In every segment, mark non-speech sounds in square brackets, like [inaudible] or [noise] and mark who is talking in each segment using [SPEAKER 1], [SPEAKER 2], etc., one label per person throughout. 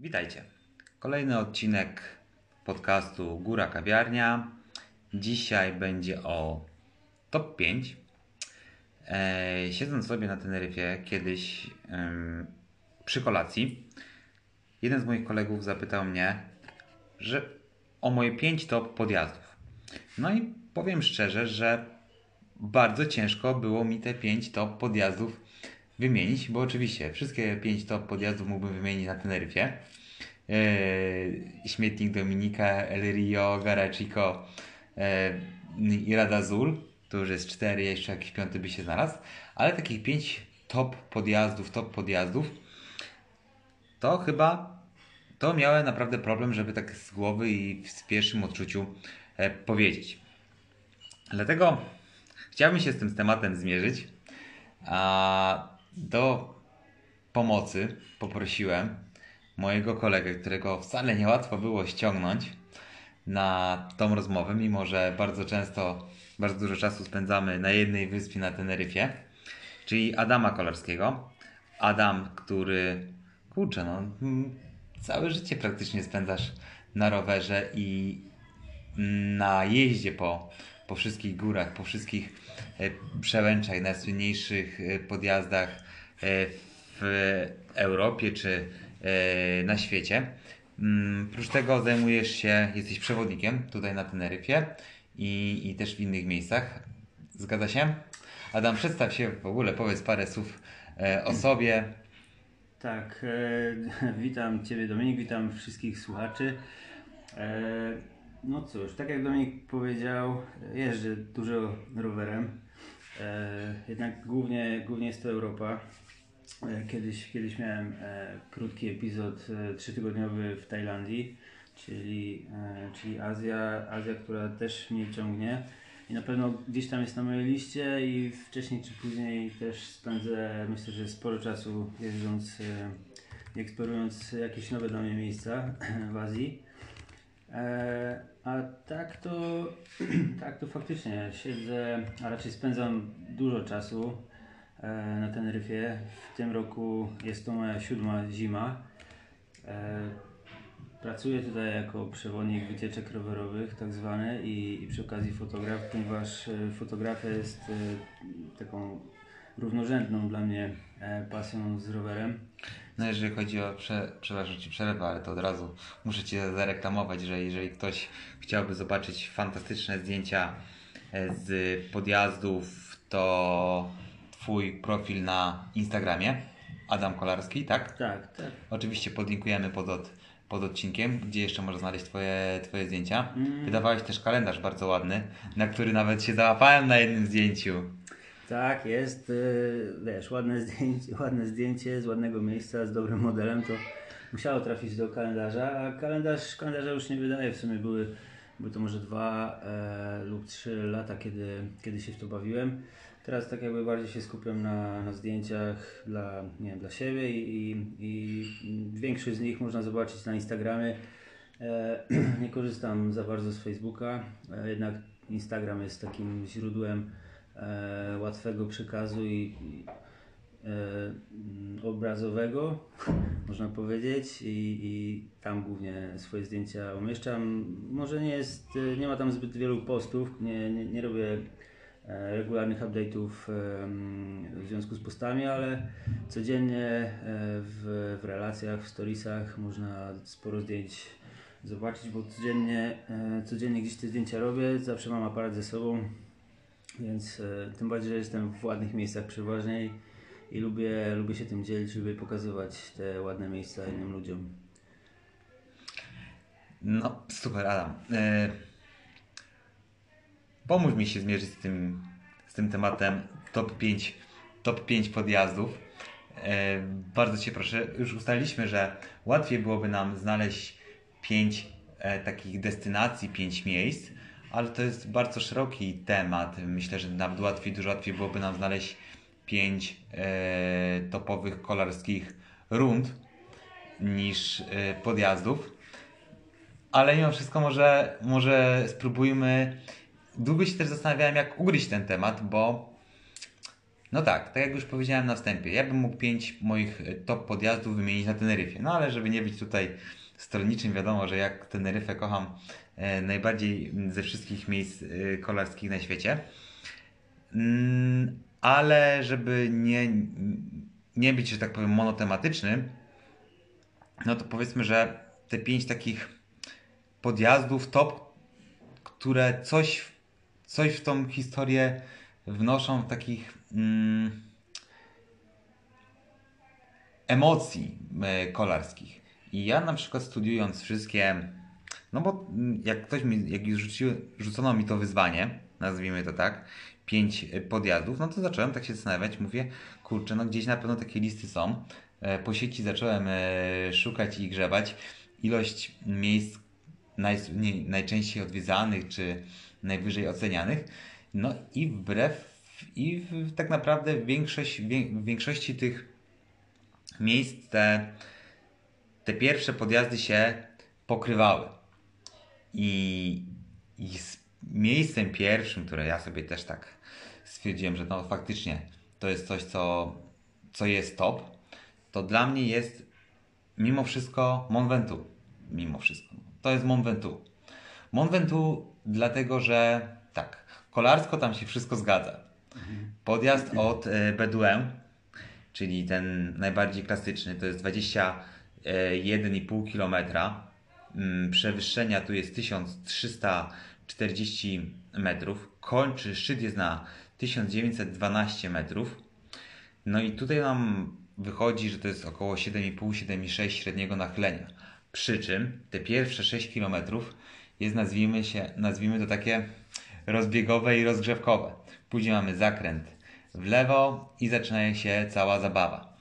[SPEAKER 1] Witajcie. Kolejny odcinek podcastu Góra Kawiarnia. Dzisiaj będzie o top 5. E, siedząc sobie na Teneryfie kiedyś przy kolacji, jeden z moich kolegów zapytał mnie, że o moje 5 top podjazdów. No i powiem szczerze, że bardzo ciężko było mi te 5 top podjazdów wymienić, bo oczywiście wszystkie 5 top podjazdów mógłbym wymienić na Teneryfie. Eee, śmietnik Dominika, El Rio, Garachico e, i Radazul. To już jest 4, jeszcze jakiś piąty by się znalazł. Ale takich 5 top podjazdów, top podjazdów to chyba to miałem naprawdę problem, żeby tak z głowy i w pierwszym odczuciu e, powiedzieć. Dlatego chciałbym się z tym tematem zmierzyć. A do pomocy poprosiłem mojego kolegę, którego wcale niełatwo było ściągnąć na tą rozmowę, mimo że bardzo często, bardzo dużo czasu spędzamy na jednej wyspie na Teneryfie, czyli Adama Kolarskiego. Adam, który, kurczę, no, mm, całe życie praktycznie spędzasz na rowerze i na jeździe po, po wszystkich górach, po wszystkich e, przełęczach, najsłynniejszych e, podjazdach e, w Europie czy na świecie. Mm, Oprócz tego zajmujesz się, jesteś przewodnikiem tutaj na Teneryfie i, i też w innych miejscach. Zgadza się? Adam, przedstaw się w ogóle, powiedz parę słów o sobie.
[SPEAKER 2] Tak, e, [laughs] witam Ciebie Dominik, witam wszystkich słuchaczy. E, no cóż, tak jak Dominik powiedział, jeżdżę dużo rowerem. E, jednak głównie, głównie jest to Europa. E, kiedyś, kiedyś miałem e, krótki epizod e, trzytygodniowy w Tajlandii, czyli, e, czyli Azja, Azja, która też mnie ciągnie. I na pewno gdzieś tam jest na mojej liście i wcześniej czy później też spędzę myślę, że sporo czasu jeżdżąc e, eksplorując jakieś nowe dla mnie miejsca w Azji. E, a tak to, [clears throat] tak to faktycznie siedzę, a raczej spędzam dużo czasu e, na Teneryfie. W tym roku jest to moja siódma zima. E, Pracuję tutaj jako przewodnik wycieczek rowerowych, tak zwany, i, i przy okazji fotograf, ponieważ fotografia jest taką równorzędną dla mnie e, pasją z rowerem.
[SPEAKER 1] No jeżeli chodzi o, prze, przepraszam Ci przerwę, ale to od razu muszę Cię zareklamować, że jeżeli ktoś chciałby zobaczyć fantastyczne zdjęcia e, z podjazdów, to Twój profil na Instagramie, Adam Kolarski, tak?
[SPEAKER 2] Tak, tak.
[SPEAKER 1] Oczywiście podlinkujemy pod, od, pod odcinkiem, gdzie jeszcze można znaleźć twoje, twoje zdjęcia.
[SPEAKER 2] Mm.
[SPEAKER 1] Wydawałeś też kalendarz bardzo ładny, na który nawet się załapałem na jednym zdjęciu.
[SPEAKER 2] Tak, jest, y, wiesz, ładne zdjęcie, [laughs] ładne zdjęcie z ładnego miejsca, z dobrym modelem, to musiało trafić do kalendarza, a kalendarz, kalendarza już nie wydaje, w sumie były, były to może dwa e, lub trzy lata, kiedy, kiedy się w to bawiłem. Teraz tak jakby bardziej się skupiam na, na zdjęciach dla, nie wiem, dla siebie i, i, i większość z nich można zobaczyć na Instagramie. E, [clears throat] nie korzystam za bardzo z Facebooka, e, jednak Instagram jest takim źródłem e, łatwego przekazu i, i e, mm, obrazowego, [laughs] można powiedzieć, i, i tam głównie swoje zdjęcia umieszczam. Może nie jest, e, nie ma tam zbyt wielu postów, nie, nie, nie robię e, regularnych update'ów em, w związku z postami, ale codziennie w, w relacjach, w storiesach można sporo zdjęć zobaczyć, bo codziennie, codziennie gdzieś te zdjęcia robię, zawsze mam aparat ze sobą, więc e, tym bardziej, że jestem w ładnych miejscach przeważnie i, i lubię, lubię się tym dzielić, lubię pokazywać te ładne miejsca innym ludziom.
[SPEAKER 1] No, super, Adam. E, pomóż mi się zmierzyć z tym, z tym tematem top 5, top 5 podjazdów. E, bardzo Cię proszę. Już ustaliliśmy, że łatwiej byłoby nam znaleźć 5 e, takich destynacji, 5 miejsc, ale to jest bardzo szeroki temat. Myślę, że nawet łatwiej, dużo łatwiej byłoby nam znaleźć 5 e, topowych kolarskich rund niż e, podjazdów. Ale mimo wszystko może, może spróbujmy. Długo się też zastanawiałem, jak ugryźć ten temat, bo No tak, tak jak już powiedziałem na wstępie, ja bym mógł pięć moich e, top podjazdów wymienić na Teneryfie. No ale żeby nie być tutaj stronniczym, wiadomo, że jak Teneryfę kocham e, najbardziej ze wszystkich miejsc e, kolarskich na świecie. Mm, ale żeby nie, nie być, że tak powiem, monotematyczny, no to powiedzmy, że te pięć takich podjazdów top, które coś, coś w tą historię wnoszą w takich mm, emocji e, kolarskich. I ja na przykład studiując wszystkie, no bo mm, jak ktoś mi, jak już rzuci, rzucono mi to wyzwanie, nazwijmy to tak, pięć e, podjazdów, no to zacząłem tak się zastanawiać, mówię, kurczę, no gdzieś na pewno takie listy są. E, po sieci zacząłem szukać i grzebać. Ilość miejsc naj, nie, najczęściej odwiedzanych czy najwyżej ocenianych. No i wbrew i w, tak naprawdę większość, w większości tych miejsc te, te pierwsze podjazdy się pokrywały. I, I z miejscem pierwszym, które ja sobie też tak stwierdziłem, że no faktycznie to jest coś, co, co jest top, to dla mnie jest mimo wszystko Mont Ventoux. Mimo wszystko. To jest Mont Ventoux. Mont Ventoux dlatego, że tak, kolarsko tam się wszystko zgadza. Podjazd od e, Bedouin, czyli ten najbardziej klasyczny, to jest 21,5 km. Mm, przewyższenia tu jest 1340 metrów. Kończy, szczyt jest na 1912 metrów. No i tutaj nam wychodzi, że to jest około 7,5-7,6 średniego nachylenia. Przy czym te pierwsze 6 km jest nazwijmy, się, nazwijmy to takie rozbiegowe i rozgrzewkowe. Później mamy zakręt w lewo i zaczyna się cała zabawa.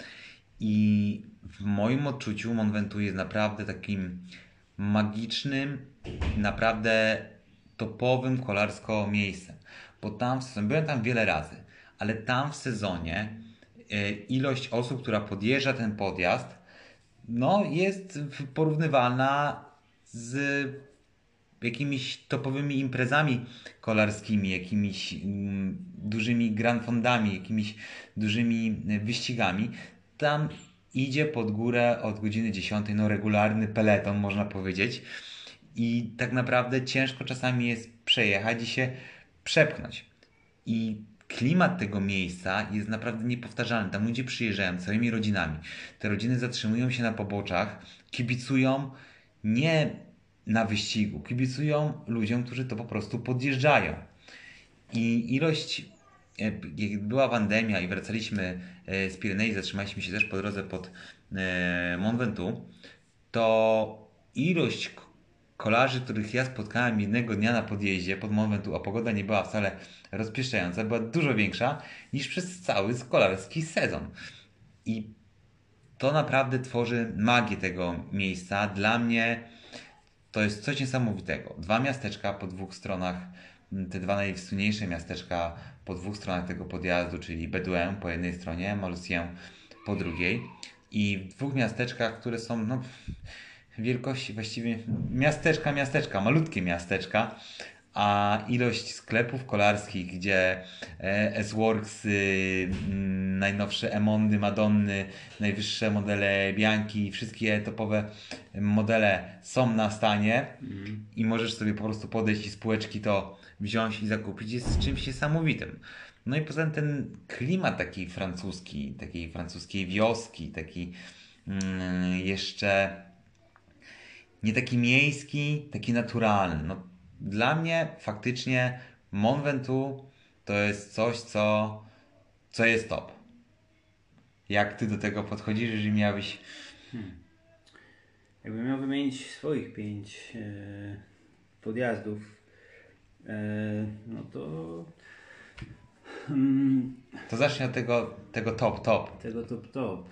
[SPEAKER 1] I w moim odczuciu Mont Ventoux jest naprawdę takim magicznym, naprawdę topowym kolarsko miejscem. Bo tam byłem tam wiele razy, ale tam w sezonie e, ilość osób, która podjeżdża ten podjazd, no jest porównywalna z jakimiś topowymi imprezami kolarskimi, jakimiś mm, dużymi grand fondami, jakimiś dużymi e, wyścigami. Tam idzie pod górę od godziny 10, no regularny peleton można powiedzieć. I tak naprawdę ciężko czasami jest przejechać i się przepchnąć. I klimat tego miejsca jest naprawdę niepowtarzalny. Tam ludzie przyjeżdżają całymi rodzinami. Te rodziny zatrzymują się na poboczach, kibicują nie na wyścigu. Kibicują ludziom, którzy to po prostu podjeżdżają. I ilość, jak była pandemia i wracaliśmy e, z Pirenei, zatrzymaliśmy się też po drodze pod e, Mont Ventoux, to ilość kolarzy, których ja spotkałem jednego dnia na podjeździe pod Mont Ventoux, a pogoda nie była wcale rozpieszczająca, była dużo większa niż przez cały kolarski sezon. I to naprawdę tworzy magię tego miejsca. Dla mnie to jest coś niesamowitego. Dwa miasteczka po dwóch stronach, te dwa najwsuniętsze miasteczka po dwóch stronach tego podjazdu, czyli Bedouin po jednej stronie, Malcien po drugiej. I w dwóch miasteczkach, które są no, wielkości właściwie miasteczka, miasteczka, malutkie miasteczka, a ilość sklepów kolarskich, gdzie e, S-Works, najnowsze Emondy, Madonny, najwyższe modele Bianchi, wszystkie topowe modele są na stanie mm. i możesz sobie po prostu podejść i spółeczki to wziąć i zakupić, jest czymś niesamowitym. No i poza tym ten klimat taki francuski, takiej francuskiej wioski, taki mm, jeszcze nie taki miejski, taki naturalny. No, dla mnie faktycznie Mont Ventoux to jest coś, co, co jest top. Jak ty do tego podchodzisz, jeżeli miałbyś. Hmm.
[SPEAKER 2] Jakbym miał wymienić swoich pięć e, podjazdów, no to.
[SPEAKER 1] Hmm, to zacznij od tego, tego top, top.
[SPEAKER 2] Tego top, top.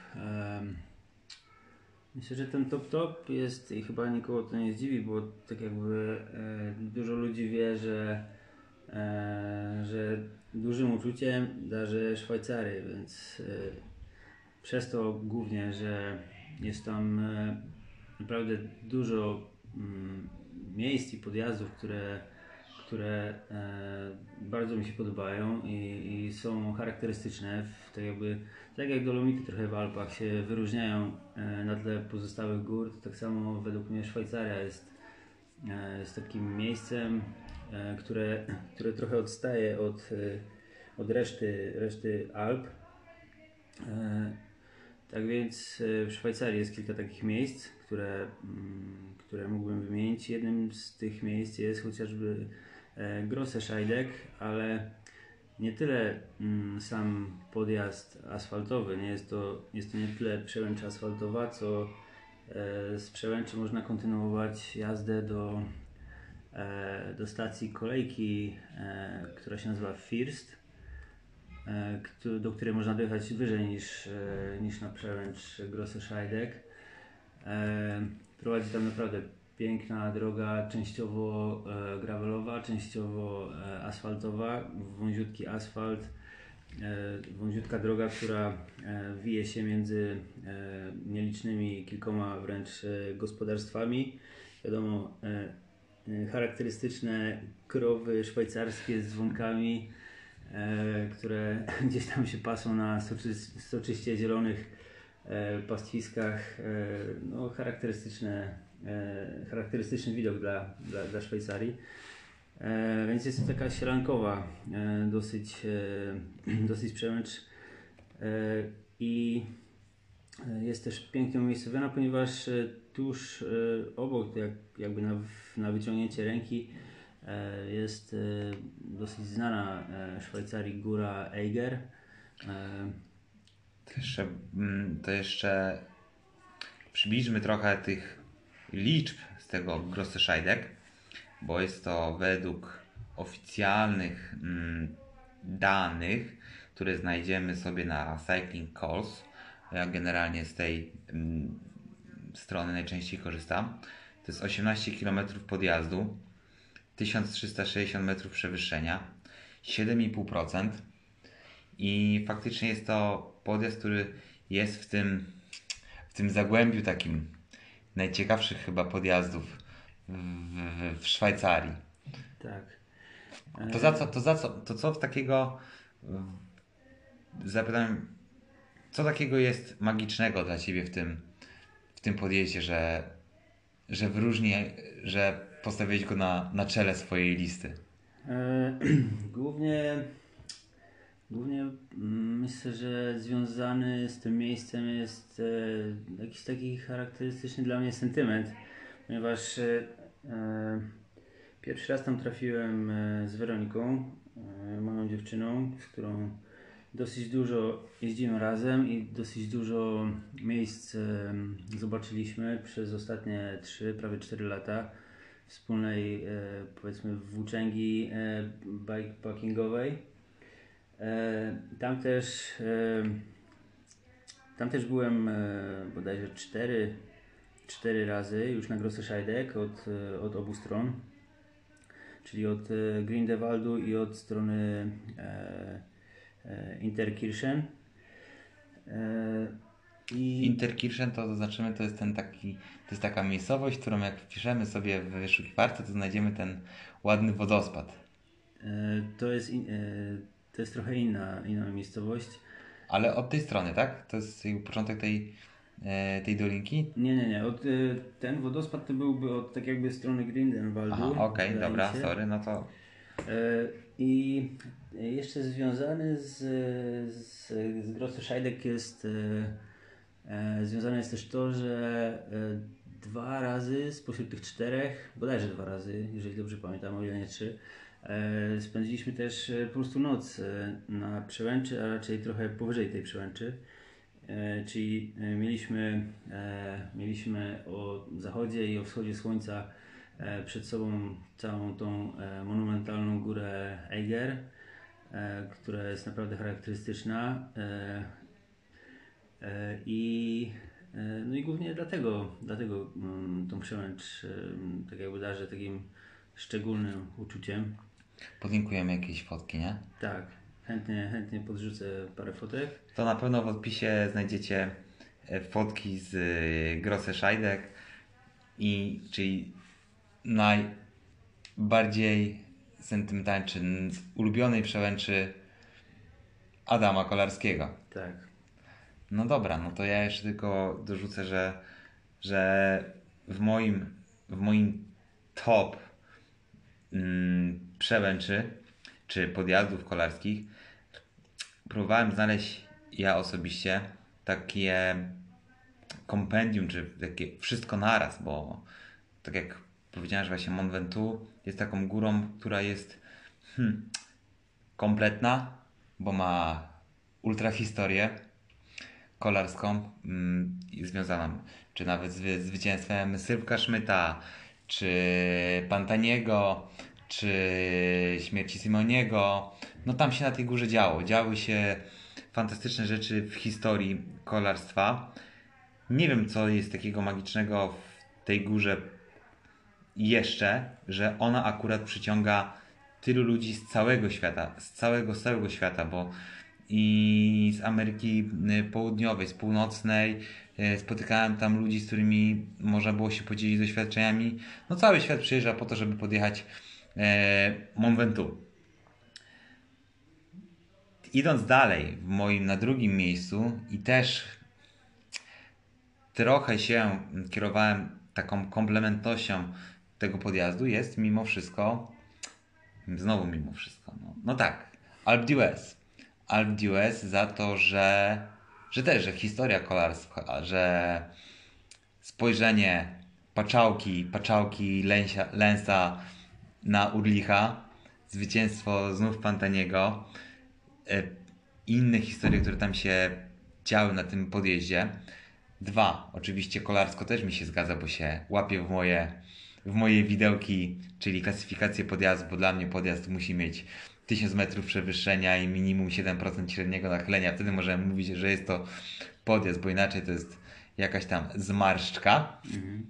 [SPEAKER 2] Myślę, że ten top top jest i chyba nikogo to nie zdziwi, bo tak jakby e, dużo ludzi wie, że, e, że dużym uczuciem darzy Szwajcarię, więc e, przez to głównie, że jest tam naprawdę dużo mm, miejsc i podjazdów, które, które e, bardzo mi się podobają i, i są charakterystyczne. W, tak, jakby, tak jak Dolomity trochę w Alpach się wyróżniają e, na tle pozostałych gór, to tak samo według mnie Szwajcaria jest, e, jest takim miejscem, które, które trochę odstaje od, od reszty, reszty Alp. Tak więc w Szwajcarii jest kilka takich miejsc, które, mm, które mógłbym wymienić. Jednym z tych miejsc jest chociażby Grosse Scheidegg, ale nie tyle mm, sam podjazd asfaltowy, nie jest to, jest to nie tyle przełęcz asfaltowa, co e, z przełęczy można kontynuować jazdę do, e, do stacji kolejki, e, która się nazywa First e, do której można dojechać wyżej niż, e, niż na przełęcz Grosse Scheidegg. E, Prowadzi tam naprawdę piękna droga, częściowo e, gravelowa, częściowo e, asfaltowa, wąziutki asfalt, e, wąziutka droga, która wije się między nielicznymi kilkoma wręcz gospodarstwami. Wiadomo, charakterystyczne krowy szwajcarskie z dzwonkami, które [laughs] gdzieś tam się pasą na soczy, soczyście zielonych pastwiskach. No, charakterystyczne, charakterystyczny widok dla, dla, dla Szwajcarii. E, więc jest to taka sielankowa, e, dosyć, e, [clears throat] dosyć przemęcz e, i e, jest też pięknie umiejscowiona, ponieważ e, tuż e, obok, jak, jakby na, na wyciągnięcie ręki, e, jest e, dosyć znana e, Szwajcarii góra Eiger. E,
[SPEAKER 1] To jeszcze, mm, to jeszcze przybliżmy trochę tych liczb z tego Grosse Scheidegg, bo jest to według oficjalnych mm, danych, które znajdziemy sobie na Cycling Calls. Ja generalnie z tej mm, strony najczęściej korzystam. To jest 18 km podjazdu, 1360 metrów przewyższenia, 7,5%. I faktycznie jest to podjazd, który jest w tym, w tym zagłębiu takim najciekawszych chyba podjazdów w, w, w Szwajcarii.
[SPEAKER 2] tak.
[SPEAKER 1] To za co, to za co, to co takiego zapytam, co takiego jest magicznego dla Ciebie w tym, w tym podjeździe, że, że wyróżni, że postawiłeś go na, na czele swojej listy?
[SPEAKER 2] E, [clears throat] głównie, głównie mm, myślę, że związany z tym miejscem jest e, jakiś taki charakterystyczny dla mnie sentyment, ponieważ e, e, pierwszy raz tam trafiłem e, z Weroniką, e, moją dziewczyną, z którą dosyć dużo jeździmy razem i dosyć dużo miejsc e, zobaczyliśmy przez ostatnie 3, prawie 4 lata wspólnej powiedzmy włóczęgi bikepackingowej. E, tam też e, tam też byłem e, bodajże 4, 4 razy już na Grosse Scheidegg od, od obu stron. Czyli od Grindewaldu i od strony Interkirchen. I
[SPEAKER 1] Interkirchen to zaznaczymy, to jest ten taki, to jest taka miejscowość, którą jak wpiszemy sobie w wyszukiwarce, to znajdziemy ten ładny wodospad.
[SPEAKER 2] to, jest, to jest trochę inna, inna miejscowość.
[SPEAKER 1] Ale od tej strony, tak? To jest początek tej, e, tej dolinki?
[SPEAKER 2] Nie, nie, nie. Od, y, ten wodospad to byłby od tak jakby strony Grindelwaldu.
[SPEAKER 1] Aha, okej,
[SPEAKER 2] wydaje
[SPEAKER 1] dobra,
[SPEAKER 2] się.
[SPEAKER 1] sorry, no to
[SPEAKER 2] E, I jeszcze związany z, z, z Grosse Scheidegg jest e, e, związane jest też to, że e, dwa razy spośród tych czterech, bodajże dwa razy, jeżeli dobrze pamiętam, o ile nie trzy, e, spędziliśmy też e, po prostu noc e, na przełęczy, a raczej trochę powyżej tej przełęczy. E, czyli e, mieliśmy, e, mieliśmy o zachodzie i o wschodzie słońca e, przed sobą całą tą e, monumentalną górę Eiger, e, która jest naprawdę charakterystyczna. E, e, I, e, no i głównie dlatego, dlatego mm, tą przełęcz e, tak jakby darzę takim szczególnym uczuciem.
[SPEAKER 1] Podlinkujemy jakieś fotki, nie?
[SPEAKER 2] Tak, chętnie, chętnie podrzucę parę fotek.
[SPEAKER 1] To na pewno w opisie znajdziecie e, fotki z e, Grosse Scheidegg i czyli najbardziej sentymentalny, czy ulubionej przełęczy Adama Kolarskiego.
[SPEAKER 2] Tak.
[SPEAKER 1] No dobra, no to ja jeszcze tylko dorzucę, że, że w moim, w moim top mm, przełęczy czy podjazdów kolarskich próbowałem znaleźć ja osobiście takie kompendium, czy takie wszystko naraz, bo tak jak powiedziałem, że właśnie Mont Ventoux jest taką górą, która jest hmm, kompletna, bo ma ultrahistorię kolarską mm, związaną, czy nawet z zwycięstwem Sylwka Szmyta, czy Pantaniego, czy śmierci Simoniego. No tam się na tej górze działo. Działy się fantastyczne rzeczy w historii kolarstwa. Nie wiem, co jest takiego magicznego w tej górze jeszcze, że ona akurat przyciąga tylu ludzi z całego świata, z całego, z całego świata, bo i z Ameryki y, Południowej, z Północnej. Y, spotykałem tam ludzi, z którymi można było się podzielić doświadczeniami. No cały świat przyjeżdża po to, żeby podjechać Mont Ventoux. Idąc dalej, w moim na drugim miejscu i też trochę się kierowałem taką komplementnością tego podjazdu, jest mimo wszystko, znowu mimo wszystko, no, no tak, Alpe d'Huez. Alp d'Huez za to, że, że też, że historia kolarstwa, że spojrzenie paczałki, paczałki Lęsa na Urlicha, zwycięstwo znów Pantaniego, e, inne historie, które tam się działy na tym podjeździe. Dwa, oczywiście kolarsko też mi się zgadza, bo się łapie w moje, w moje widełki, czyli klasyfikację podjazdu, bo dla mnie podjazd musi mieć 1000 metrów przewyższenia i minimum 7% średniego nachylenia. Wtedy możemy mówić, że jest to podjazd, bo inaczej to jest jakaś tam zmarszczka. Mhm.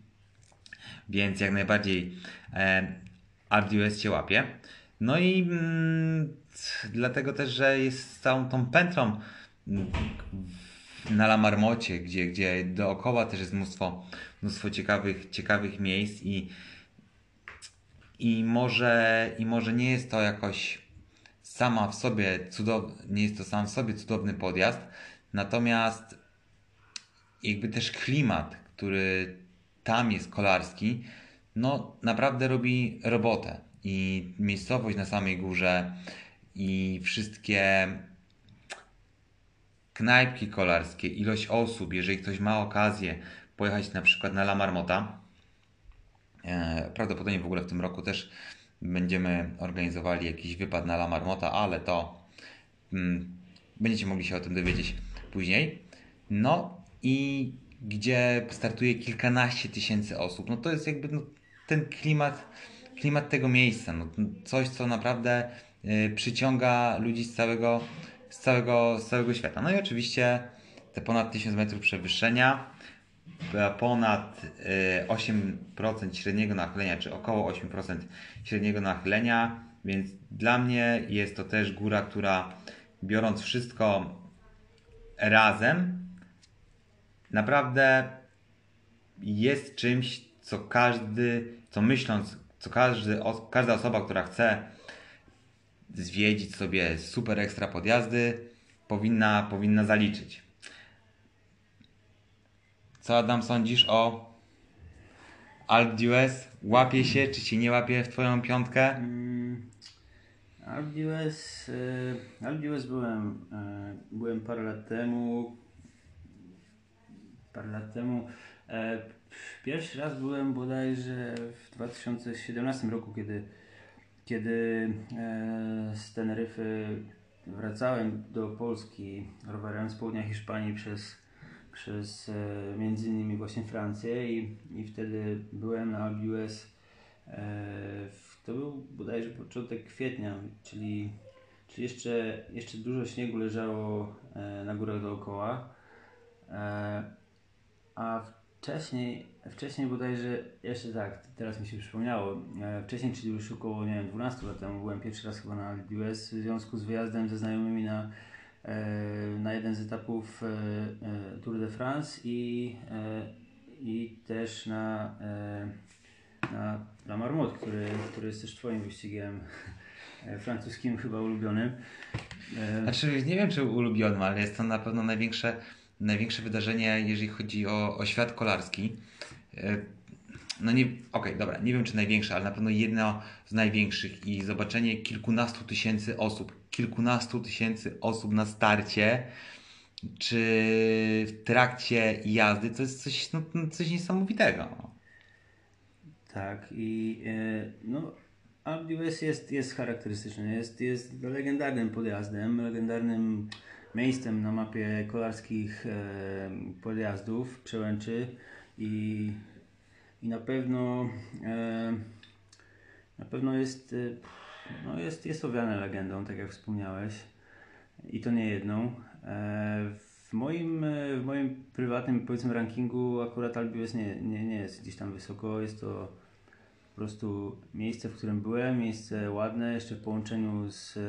[SPEAKER 1] Więc jak najbardziej e, RDUS się łapie. No i mm, dlatego też, że jest całą tą pętlą mm, na La Marmocie, gdzie, gdzie dookoła też jest mnóstwo, mnóstwo ciekawych, ciekawych miejsc i, i, może, i może nie jest to jakoś sama w sobie cudowny, nie jest to sam w sobie cudowny podjazd, natomiast jakby też klimat, który tam jest kolarski, no naprawdę robi robotę. I miejscowość na samej górze i wszystkie knajpki kolarskie, ilość osób, jeżeli ktoś ma okazję pojechać na przykład na La Marmota, e, prawdopodobnie w ogóle w tym roku też będziemy organizowali jakiś wypad na La Marmota, ale to mm, będziecie mogli się o tym dowiedzieć później. No i gdzie startuje kilkanaście tysięcy osób. No to jest jakby no, ten klimat, klimat tego miejsca. No, coś, co naprawdę y, przyciąga ludzi z całego, z, całego, z całego świata. No i oczywiście te ponad 1000 metrów przewyższenia ponad 8% y, średniego nachylenia, czy około 8% średniego nachylenia, więc dla mnie jest to też góra, która biorąc wszystko razem, naprawdę jest czymś, co każdy, co myśląc, co każdy, każda osoba, która chce zwiedzić sobie super ekstra podjazdy, powinna, powinna zaliczyć. Co Adam sądzisz o Alp d'Huez? Łapie się, czy się nie łapie w twoją piątkę? Mm,
[SPEAKER 2] Alp d'Huez, y, byłem, y, byłem parę lat temu. Parę lat temu. E, pierwszy raz byłem bodajże w 2017 roku, kiedy, kiedy e, z Teneryfy wracałem do Polski rowerem z południa Hiszpanii przez przez e, między innymi właśnie Francję i, i wtedy byłem na ABUS. E, to był bodajże początek kwietnia, czyli, czyli jeszcze, jeszcze dużo śniegu leżało na górach dookoła. A wcześniej, wcześniej bodajże, jeszcze tak, teraz mi się przypomniało, wcześniej, czyli już około, nie wiem, 12 lat temu byłem pierwszy raz chyba na ABUS w związku z wyjazdem ze znajomymi na E, na jeden z etapów e, e, Tour de France i, i też na, na La Marmot, który, który jest też Twoim wyścigiem e, francuskim chyba ulubionym. E,
[SPEAKER 1] Znaczy, nie wiem czy ulubionym, ale jest to na pewno największe, największe wydarzenie, jeżeli chodzi o, o świat kolarski. E, No nie, okej, dobra, nie wiem czy największe, ale na pewno jedno z największych i zobaczenie kilkunastu tysięcy osób, kilkunastu tysięcy osób na starcie, czy w trakcie jazdy, to jest coś, no, no, coś niesamowitego.
[SPEAKER 2] Tak, i e, no, d'Huez jest, jest charakterystyczny, jest, jest legendarnym podjazdem, legendarnym miejscem na mapie kolarskich e, podjazdów, przełęczy i, i na pewno e, na pewno jest, e, no jest, jest owiane legendą, tak jak wspomniałeś i to nie jedną. W moim, w moim prywatnym powiedzmy rankingu akurat d'Huez nie, nie, nie jest gdzieś tam wysoko, jest to po prostu miejsce, w którym byłem, miejsce ładne, jeszcze w połączeniu z,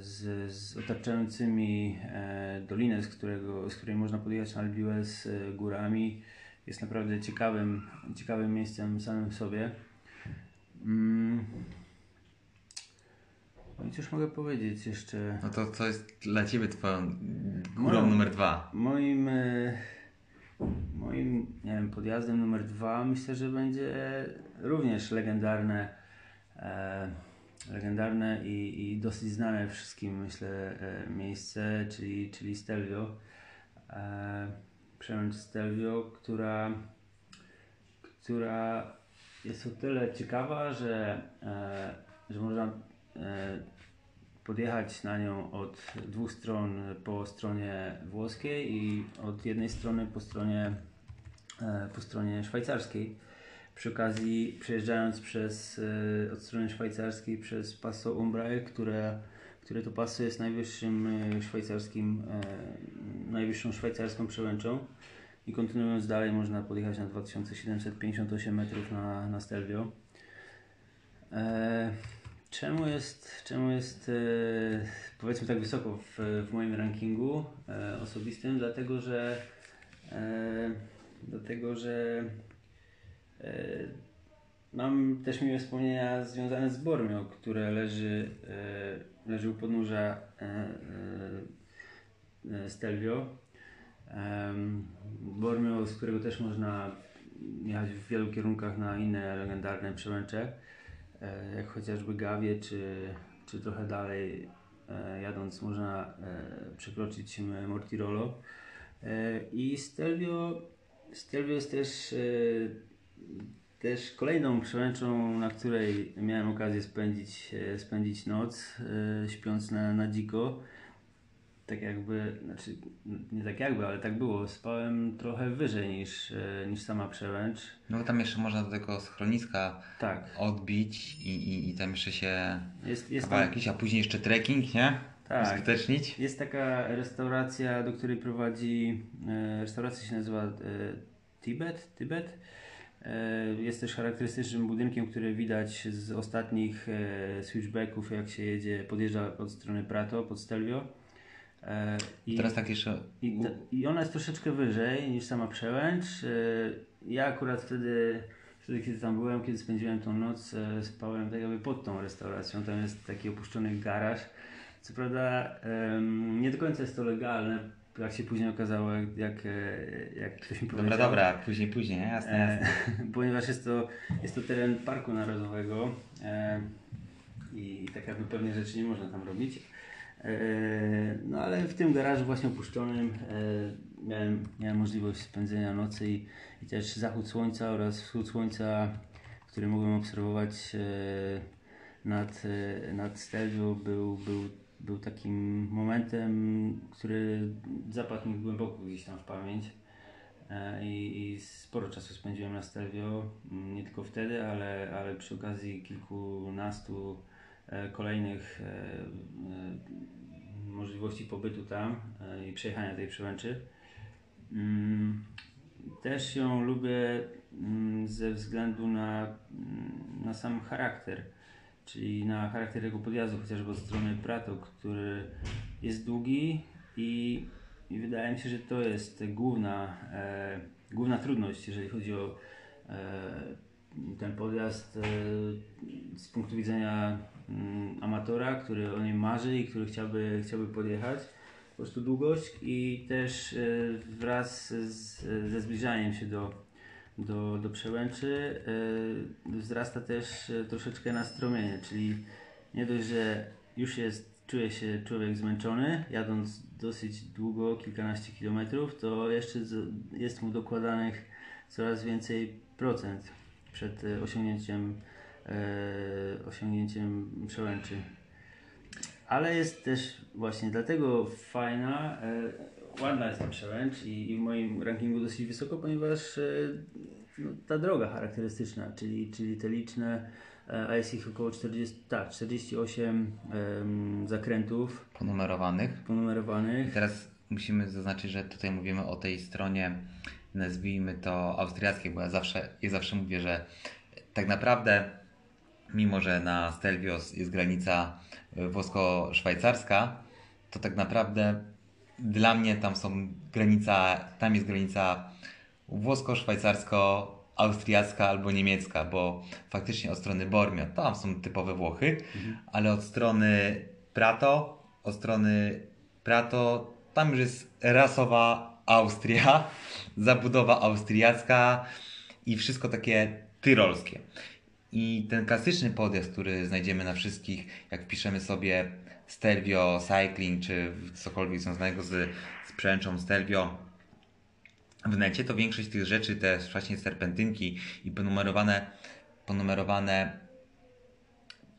[SPEAKER 2] z, z otaczającymi e, dolinę, z, którego, z której można podjechać na Alpe d'Huez e, górami. Jest naprawdę ciekawym, ciekawym miejscem samym w sobie. Mm. No i cóż mogę powiedzieć jeszcze?
[SPEAKER 1] No to co jest dla Ciebie Twoją górą
[SPEAKER 2] Moją-
[SPEAKER 1] numer dwa?
[SPEAKER 2] Moim, e, moim nie wiem, podjazdem numer dwa myślę, że będzie również legendarne, e, legendarne i, i dosyć znane wszystkim myślę e, miejsce, czyli, czyli Stelvio. E, przełęcz Stelvio, która, która jest o tyle ciekawa, że, e, że można podjechać na nią od dwóch stron po stronie włoskiej i od jednej strony po stronie, po stronie szwajcarskiej. Przy okazji przejeżdżając przez, e, od strony szwajcarskiej przez Passo Umbrae, które, które to passo jest najwyższym e, szwajcarskim, e, najwyższą szwajcarską przełęczą i kontynuując dalej można podjechać na 2758 metrów na, na Stelvio. Czemu jest, czemu jest powiedzmy tak wysoko w, w moim rankingu osobistym? Dlatego, że dlatego, że mam też miłe wspomnienia związane z Bormio, które leży, e, leży u podnóża e, e, e, Stelvio. Bormio, z którego też można jechać w wielu kierunkach na inne legendarne przełęcze, e, jak chociażby Gawie, czy, czy trochę dalej e, jadąc można e, przekroczyć Mortirolo. E, I Stelvio, Stelvio jest też, e, też kolejną przełęczą, na której miałem okazję spędzić, e, spędzić noc, e, śpiąc na, na dziko tak jakby, znaczy nie tak jakby, ale tak było. Spałem trochę wyżej niż, e, niż sama przełęcz.
[SPEAKER 1] No bo tam jeszcze można do tego schroniska
[SPEAKER 2] Tak,
[SPEAKER 1] odbić i, i, i tam jeszcze się
[SPEAKER 2] jest, jest, tam,
[SPEAKER 1] jakiś, a później jeszcze trekking, nie?
[SPEAKER 2] Tak.
[SPEAKER 1] Uskutecznić.
[SPEAKER 2] jest taka restauracja, do której prowadzi, restauracja się nazywa Tibet, Tibet. E, Jest też charakterystycznym budynkiem, który widać z ostatnich e, switchbacków, jak się jedzie, podjeżdża od strony Prato, pod Stelvio. E, I...
[SPEAKER 1] Teraz tak jeszcze.
[SPEAKER 2] I, I ona jest troszeczkę wyżej niż sama przełęcz. Ja akurat wtedy, wtedy kiedy tam byłem, kiedy spędziłem tą noc, spałem tak jakby pod tą restauracją. Tam jest taki opuszczony garaż. Co prawda nie do końca jest to legalne, jak się później okazało, jak, jak, e, jak ktoś mi powiedział.
[SPEAKER 1] Dobra, dobra, później, później, nie? Jasne, jasne.
[SPEAKER 2] E, [laughs] ponieważ jest to, jest to teren Parku Narodowego e, i tak jakby pewnie rzeczy nie można tam robić. E, no ale w tym garażu właśnie opuszczonym e, miałem, miałem możliwość spędzenia nocy i, i też zachód słońca oraz wschód słońca, który mogłem obserwować e, nad, nad Stelvio był, był, był takim momentem, który zapadł mi głęboko gdzieś tam w pamięć. E, I, I sporo czasu spędziłem na Stelvio, m, nie tylko wtedy, ale, ale przy okazji kilkunastu e, kolejnych e, możliwości pobytu tam i przejechania tej przełęczy. Mm, Też ją lubię mm, ze względu na, mm, na sam charakter, czyli na charakter tego podjazdu, chociażby od strony Prato, który jest długi i, i wydaje mi się, że to jest główna, e, główna trudność, jeżeli chodzi o e, ten podjazd e, z punktu widzenia mm, amatora, który o nim marzy i który chciałby, chciałby podjechać. Po prostu długość i też e, wraz z, ze zbliżaniem się do, do, do przełęczy e, wzrasta też e, troszeczkę nastromienie, czyli nie dość, że już jest, czuje się człowiek zmęczony, jadąc dosyć długo, kilkanaście kilometrów, to jeszcze jest mu dokładanych coraz więcej procent przed osiągnięciem, e, osiągnięciem przełęczy. Ale jest też właśnie dlatego fajna, e, ładna jest ta przełęcz i, i w moim rankingu dosyć wysoko, ponieważ e, no, ta droga charakterystyczna, czyli, czyli te liczne, e, a jest ich około 40, tak, 48 em, zakrętów
[SPEAKER 1] Ponumerowanych.
[SPEAKER 2] ponumerowanych.
[SPEAKER 1] Teraz musimy zaznaczyć, że tutaj mówimy o tej stronie, nazwijmy to austriackiej, bo ja zawsze, ja zawsze mówię, że tak naprawdę, mimo że na Stelvios jest granica y, włosko-szwajcarska, to tak naprawdę dla mnie tam są granica, tam jest granica włosko-szwajcarsko-austriacka albo niemiecka, bo faktycznie od strony Bormio tam są typowe Włochy, ale od strony Prato, od strony Prato tam już jest rasowa Austria, [laughs] zabudowa austriacka i wszystko takie tyrolskie. I ten klasyczny podjazd, który znajdziemy na wszystkich, jak wpiszemy sobie Stelvio Cycling, czy cokolwiek związanego z, z przęczą Stelvio w necie, to większość tych rzeczy, te właśnie serpentynki i ponumerowane, ponumerowane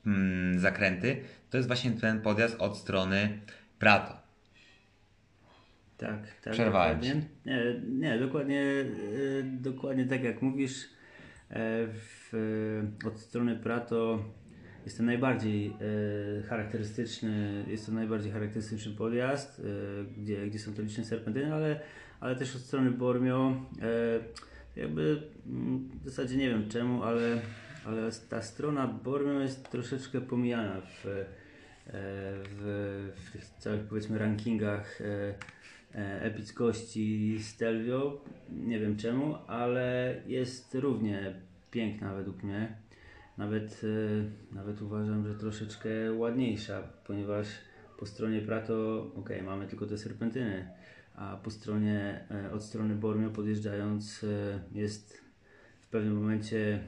[SPEAKER 1] mm, zakręty, to jest właśnie ten podjazd od strony Prato.
[SPEAKER 2] Tak, tak.
[SPEAKER 1] Przerwałem
[SPEAKER 2] dokładnie. Nie, nie dokładnie, e, dokładnie tak jak mówisz. E, w, od strony Prato jest to najbardziej e, charakterystyczny, jest to najbardziej charakterystyczny podjazd, e, gdzie, gdzie są te liczne serpentyny, ale, ale też od strony Bormio. E, jakby mm, w zasadzie nie wiem czemu, ale, ale ta strona Bormio jest troszeczkę pomijana w, e, w, w tych całych powiedzmy rankingach e, e, epickości Stelvio. Nie wiem czemu, ale jest równie piękna według mnie. Nawet, e, nawet uważam, że troszeczkę ładniejsza, ponieważ po stronie Prato, ok, mamy tylko te serpentyny, a po stronie, e, od strony Bormio podjeżdżając e, jest w pewnym momencie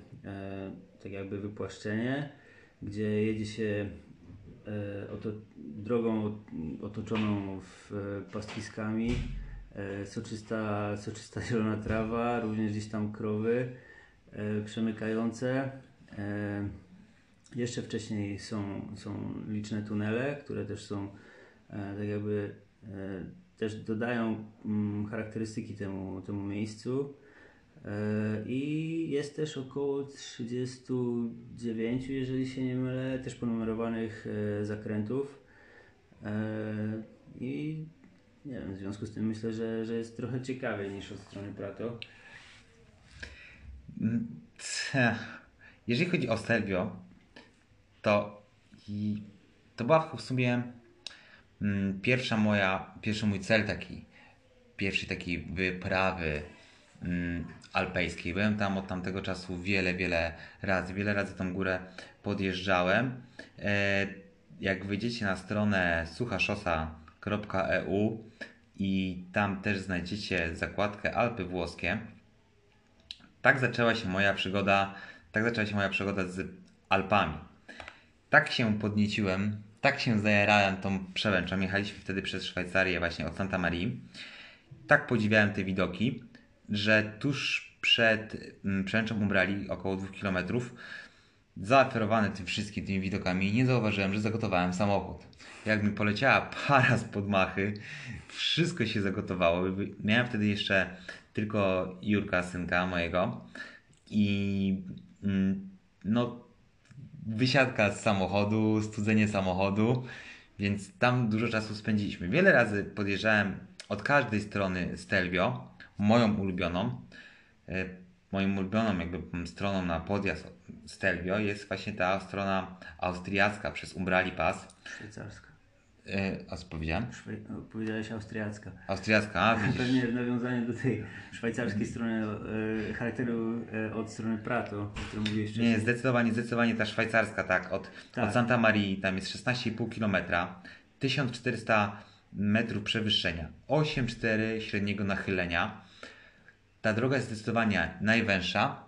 [SPEAKER 2] tak jakby wypłaszczenie, gdzie jedzie się oto, drogą otoczoną w, pastwiskami, soczysta, soczysta zielona trawa, również gdzieś tam krowy przemykające. E, jeszcze wcześniej są, są liczne tunele, które też są e, tak jakby e, też dodają mm, charakterystyki temu, temu miejscu. I jest też około 39, jeżeli się nie mylę, też ponumerowanych zakrętów. I nie wiem, w związku z tym myślę, że, że jest trochę ciekawiej niż od strony Prato.
[SPEAKER 1] Jeżeli chodzi o Stelvio, to, i, to była w sumie mm, pierwsza moja, pierwszy mój cel taki, pierwszy taki wyprawy mm, alpejskiej. Byłem tam od tamtego czasu wiele, wiele razy, wiele razy tą górę podjeżdżałem. E, jak wyjdziecie na stronę suchaszosa.eu i tam też znajdziecie zakładkę Alpy Włoskie, tak zaczęła się moja przygoda, tak zaczęła się moja przygoda z Alpami. Tak się podnieciłem, tak się zajarałem tą przełęczą. Jechaliśmy wtedy przez Szwajcarię właśnie od Santa Marii. Tak podziwiałem te widoki, że tuż przed mm, przełęczą Umbrali, około 2 km, zaoferowany tym wszystkim tymi widokami, nie zauważyłem, że zagotowałem samochód. Jak mi poleciała para z podmachy, wszystko się zagotowało. Miałem wtedy jeszcze tylko Jurka, synka mojego i no wysiadka z samochodu, studzenie samochodu, więc tam dużo czasu spędziliśmy. Wiele razy podjeżdżałem od każdej strony Stelvio, moją ulubioną. E, Moją ulubioną jakby stroną na podjazd Stelvio jest właśnie ta strona austriacka przez Umbrali Pass.
[SPEAKER 2] Szwajcarska.
[SPEAKER 1] E, a co powiedziałem?
[SPEAKER 2] Szwej... no, powiedziałeś austriacka.
[SPEAKER 1] Austriacka, a widzisz.
[SPEAKER 2] Pewnie w nawiązaniu do tej szwajcarskiej strony e, charakteru e, od strony Prato, o którym mówiłeś wcześniej.
[SPEAKER 1] Nie, zdecydowanie, zdecydowanie ta szwajcarska, tak. Od,
[SPEAKER 2] Tak.
[SPEAKER 1] od Santa Marii tam jest 16,5 km, 1400 metrów przewyższenia, 8,4 średniego nachylenia. Ta droga jest zdecydowanie najwęższa,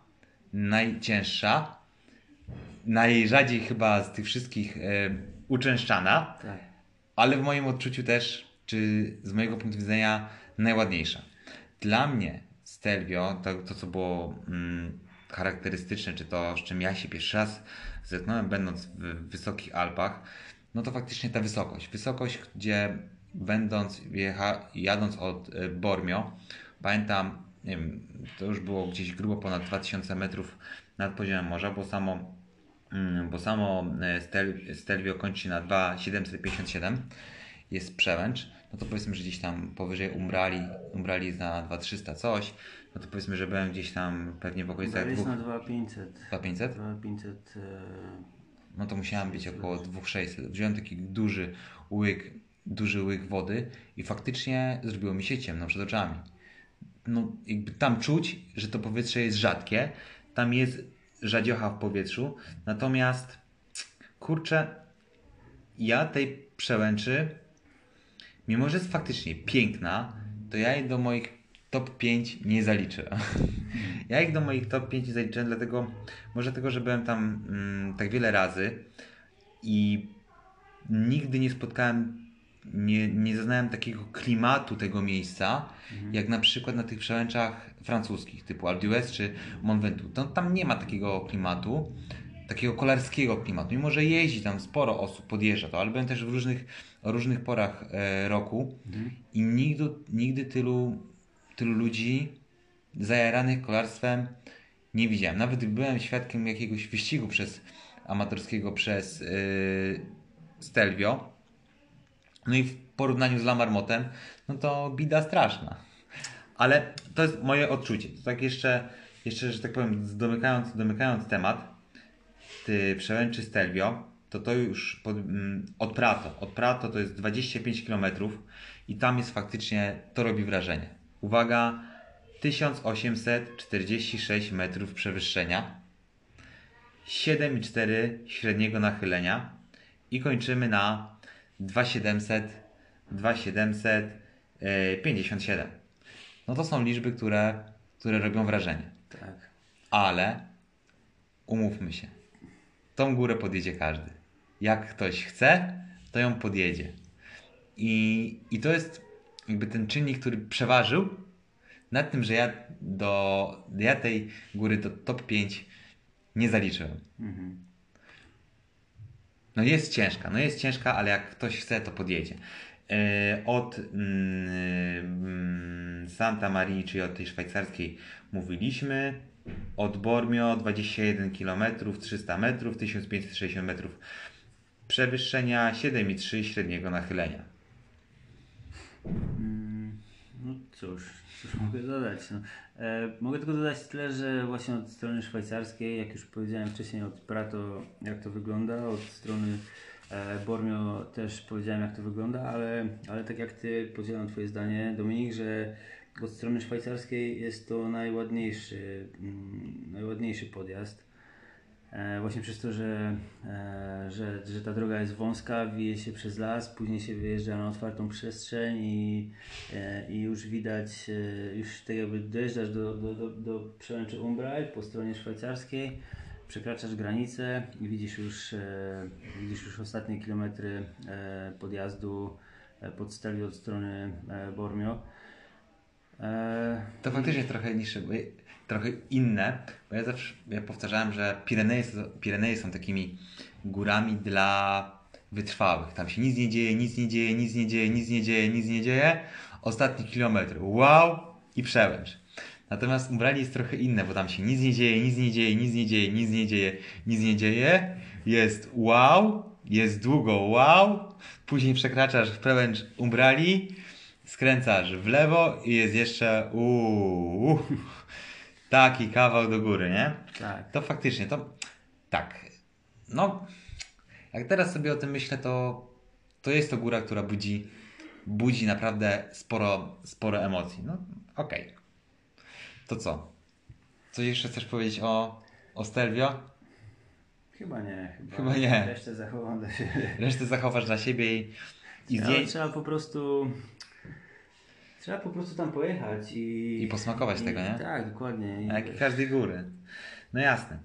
[SPEAKER 1] najcięższa, najrzadziej chyba z tych wszystkich e, uczęszczana,
[SPEAKER 2] Tak.
[SPEAKER 1] Ale w moim odczuciu też, czy z mojego punktu widzenia, najładniejsza. Dla mnie Stelvio, to, to co było mm, charakterystyczne, czy to, z czym ja się pierwszy raz zetknąłem, będąc w wysokich Alpach, no to faktycznie ta wysokość. Wysokość, gdzie będąc, jecha, jadąc od e, Bormio, pamiętam, nie wiem, to już było gdzieś grubo ponad 2000 metrów nad poziomem morza, bo samo bo samo e, Stel, Stelvio kończy się na 2,757 jest przełęcz, no to powiedzmy, że gdzieś tam powyżej umbrali, umbrali na 2300 coś, no to powiedzmy, że byłem gdzieś tam pewnie w okolicach
[SPEAKER 2] To jest na
[SPEAKER 1] 2
[SPEAKER 2] 2500.
[SPEAKER 1] 2500,
[SPEAKER 2] 2500 e,
[SPEAKER 1] no to musiałem być około 2600. Wziąłem taki duży łyk, duży łyk wody i faktycznie zrobiło mi się ciemno przed oczami. No jakby tam czuć, że to powietrze jest rzadkie, tam jest radziocha w powietrzu, natomiast kurczę, ja tej przełęczy, mimo że jest faktycznie piękna, to ja jej do moich top 5 nie zaliczę. [laughs] Ja ich do moich top 5 nie zaliczyłem, dlatego może tego, że byłem tam mm, tak wiele razy i nigdy nie spotkałem, nie, nie zaznałem takiego klimatu tego miejsca, jak na przykład na tych przełęczach francuskich, typu Alpe d'Huez czy Mont Ventoux. To, tam nie ma takiego klimatu, takiego kolarskiego klimatu. Mimo, że jeździ tam sporo osób, podjeżdża to, ale byłem też w różnych, różnych porach e, roku i nigdy, nigdy tylu, tylu ludzi zajaranych kolarstwem nie widziałem. Nawet byłem świadkiem jakiegoś wyścigu przez amatorskiego przez yy, Stelvio, no i w porównaniu z Lamarmotem, no to bida straszna. Ale to jest moje odczucie. To tak jeszcze, jeszcze że tak powiem, domykając, domykając temat, ty przełęczy Stelvio, to to już pod, mm, od Prato. Od Prato to jest 25 km i tam jest faktycznie, to robi wrażenie. Uwaga, 1846 metrów przewyższenia, 7,4 średniego nachylenia i kończymy na 2700, 2757. No to są liczby, które, które robią wrażenie.
[SPEAKER 2] tak.
[SPEAKER 1] Ale umówmy się, tą górę podjedzie każdy. Jak ktoś chce, to ją podjedzie. I, i to jest jakby ten czynnik, który przeważył nad tym, że ja do ja tej góry do top 5 nie zaliczyłem.
[SPEAKER 2] Mhm.
[SPEAKER 1] No jest ciężka, no jest ciężka, ale jak ktoś chce, to podjedzie. E, Od mm, mm, Santa Marii, czyli od tej szwajcarskiej mówiliśmy. Od Bormio 21 km, 300 metrów, 1560 metrów przewyższenia, 7,3 średniego nachylenia.
[SPEAKER 2] Mm, No cóż, cóż mogę dodać. No. E, mogę tylko dodać tyle, że właśnie od strony szwajcarskiej, jak już powiedziałem wcześniej od Prato, jak to wygląda, od strony e, Bormio też powiedziałem, jak to wygląda, ale, ale tak jak Ty podzielam Twoje zdanie, Dominik, że od strony szwajcarskiej jest to najładniejszy, mm, najładniejszy podjazd. E, właśnie przez to, że, e, że, że ta droga jest wąska, wije się przez las, później się wyjeżdża na otwartą przestrzeń i, e, i już widać, już tak jakby dojeżdżasz do, do, do, do przełęczy Umbral po stronie szwajcarskiej, przekraczasz granicę i widzisz już, widzisz już ostatnie kilometry podjazdu pod Stelvio od strony Bormio.
[SPEAKER 1] To faktycznie trochę niższe, bo trochę inne, bo ja zawsze ja powtarzałem, że Pireneje, Pireneje są takimi górami dla wytrwałych. Tam się nic nie dzieje, nic nie dzieje, nic nie dzieje, nic nie dzieje, nic nie dzieje. Ostatni kilometr, wow i przełęcz. Natomiast Umbrali jest trochę inne, bo tam się nic nie dzieje, nic nie dzieje, nic nie dzieje, nic nie dzieje, nic nie dzieje. Jest wow, jest długo wow, później przekraczasz przełęcz Umbrali, skręcasz w lewo i jest jeszcze uuu, taki kawał do góry, nie?
[SPEAKER 2] tak.
[SPEAKER 1] To faktycznie, to tak. No, jak teraz sobie o tym myślę, to to jest to góra, która budzi, budzi naprawdę sporo, sporo emocji. No okej. To co? Coś jeszcze chcesz powiedzieć o, o Stelvio?
[SPEAKER 2] Chyba nie. Chyba,
[SPEAKER 1] Chyba nie.
[SPEAKER 2] Resztę zachowam dla siebie.
[SPEAKER 1] Resztę zachowasz dla siebie i, i
[SPEAKER 2] Ale
[SPEAKER 1] zje...
[SPEAKER 2] trzeba po prostu... Trzeba po prostu tam pojechać i...
[SPEAKER 1] I posmakować tego, nie?
[SPEAKER 2] Tak, dokładnie. I,
[SPEAKER 1] Jak i każdej góry. No jasne.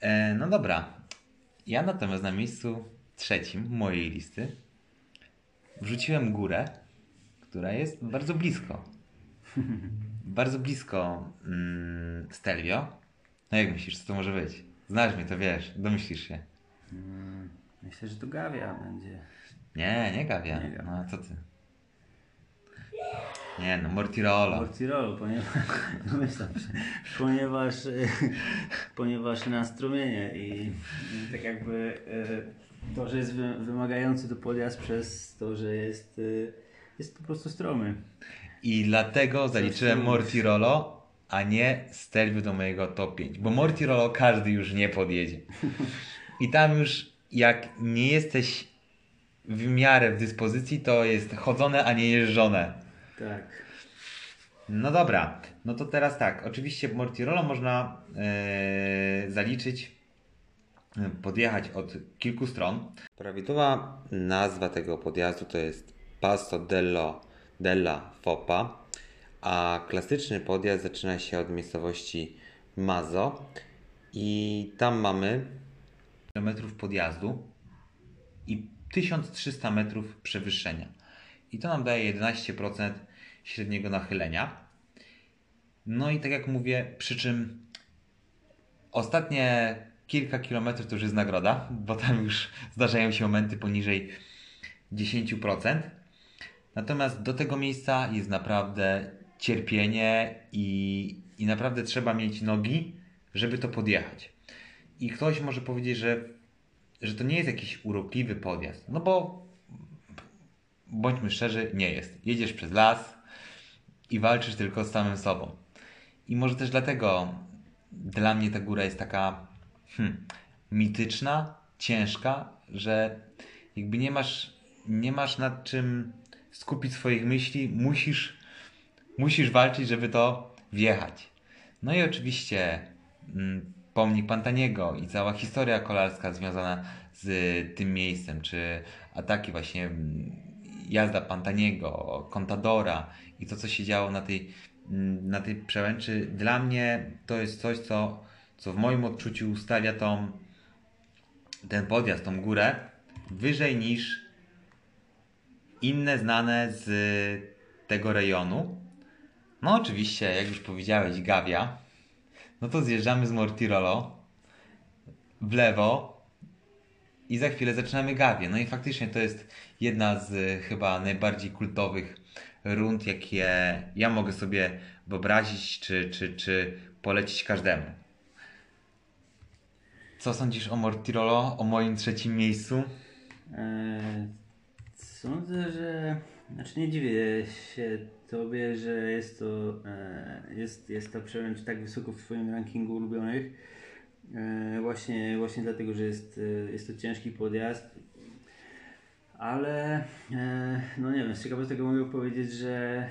[SPEAKER 1] E, no dobra. Ja natomiast na miejscu trzecim mojej listy wrzuciłem górę, która jest bardzo blisko. [laughs] bardzo blisko mm, Stelvio. No jak myślisz, co to może być? Znasz mnie, to wiesz, domyślisz się.
[SPEAKER 2] Mm, Myślę, że to Gawia będzie.
[SPEAKER 1] Nie, nie Gawia.
[SPEAKER 2] Nie Gawia.
[SPEAKER 1] No co ty? Nie no, Mortirolo.
[SPEAKER 2] Mortirolo, ponieważ, [laughs] się, ponieważ, e, ponieważ na strumienie i, i tak jakby e, to, że jest wy, wymagający to podjazd przez to, że jest, e, jest po prostu stromy.
[SPEAKER 1] I dlatego zaliczyłem? Mortirolo, a nie Stelvio do mojego top 5. Bo Mortirolo każdy już nie podjedzie. I tam już jak nie jesteś w miarę w dyspozycji, to jest chodzone, a nie jeżdżone.
[SPEAKER 2] Tak.
[SPEAKER 1] No dobra, no to teraz tak. Oczywiście Mortirolo można e, zaliczyć, e, podjechać od kilku stron. Prawidłowa nazwa tego podjazdu to jest Passo dello, della Fopa, a klasyczny podjazd zaczyna się od miejscowości Mazo i tam mamy metrów podjazdu i 1300 metrów przewyższenia. I to nam daje 11% średniego nachylenia. No i tak jak mówię, przy czym ostatnie kilka kilometrów to już jest nagroda, bo tam już zdarzają się momenty poniżej 10%. Natomiast do tego miejsca jest naprawdę cierpienie i, i naprawdę trzeba mieć nogi, żeby to podjechać. I ktoś może powiedzieć, że, że to nie jest jakiś urokliwy podjazd. No bo bądźmy szczerzy, nie jest. Jedziesz przez las i walczysz tylko z samym sobą. I może też dlatego dla mnie ta góra jest taka hmm, mityczna, ciężka, że jakby nie masz, nie masz nad czym skupić swoich myśli, musisz, musisz walczyć, żeby to wjechać. No i oczywiście mm, pomnik Pantaniego i cała historia kolarska związana z tym miejscem, czy ataki właśnie mm, jazda Pantaniego, Contadora i to, co się działo na tej, mm, na tej przełęczy, dla mnie to jest coś, co, co w moim odczuciu ustawia tą, ten podjazd, tą górę wyżej niż inne znane z tego rejonu. No oczywiście, jak już powiedziałeś, Gawia, no to zjeżdżamy z Mortirolo w lewo i za chwilę zaczynamy Gawię. No i faktycznie to jest jedna z y, chyba najbardziej kultowych rund, jakie ja mogę sobie wyobrazić, czy, czy, czy polecić każdemu. Co sądzisz o Mortirolo, o moim trzecim miejscu?
[SPEAKER 2] E, sądzę, że. Znaczy nie dziwię się tobie, że jest to. E, jest, jest ta przełęcz tak wysoko w Twoim rankingu ulubionych. E, właśnie, właśnie dlatego, że jest, e, jest to ciężki podjazd. Ale e, no nie wiem, z ciekawostek mogę powiedzieć, że,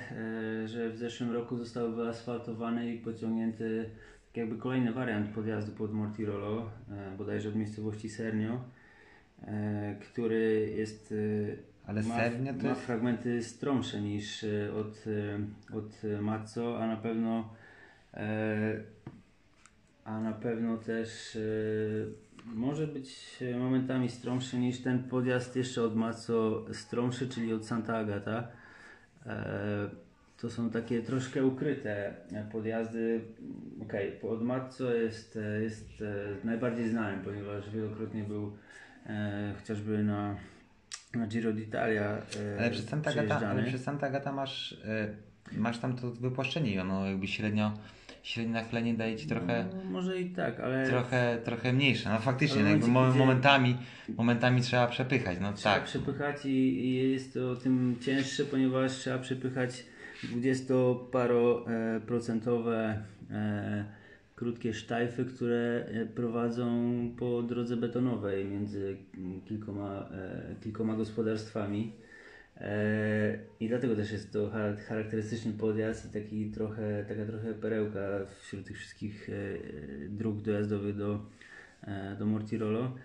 [SPEAKER 2] e, że w zeszłym roku został wyasfaltowany i pociągnięty tak jakby kolejny wariant podjazdu pod Mortirolo, e, bodajże od miejscowości Sernio, który jest
[SPEAKER 1] Ale
[SPEAKER 2] ma,
[SPEAKER 1] Sernio to
[SPEAKER 2] ma
[SPEAKER 1] jest-
[SPEAKER 2] fragmenty stromsze niż od, od Mazzo, a na pewno a na pewno też może być e, momentami stromszy niż ten podjazd jeszcze od Mazzo stromszy, czyli od Santa Agata. E, to są takie troszkę ukryte podjazdy. Okej, okay, od Mazzo jest, e, jest najbardziej znanym, ponieważ wielokrotnie był chociażby na, na Giro d'Italia
[SPEAKER 1] Ale przez Santa Agata, ale przez Santa Agata masz, masz tam to wypłaszczenie i ono jakby średnio, średnie nachylenie daje ci trochę,
[SPEAKER 2] No, może i tak, ale
[SPEAKER 1] trochę, trochę mniejsze. No faktycznie, no jakby
[SPEAKER 2] momencie,
[SPEAKER 1] momentami, momentami trzeba przepychać. No
[SPEAKER 2] trzeba
[SPEAKER 1] tak.
[SPEAKER 2] przepychać i, i jest to tym cięższe, ponieważ trzeba przepychać 20-parocentowe e, krótkie sztajfy, które e, prowadzą po drodze betonowej między kilkoma, e, kilkoma gospodarstwami. E, I dlatego też jest to char- charakterystyczny podjazd i taki trochę, taka trochę perełka wśród tych wszystkich e, dróg dojazdowych do, e, do Mortirolo.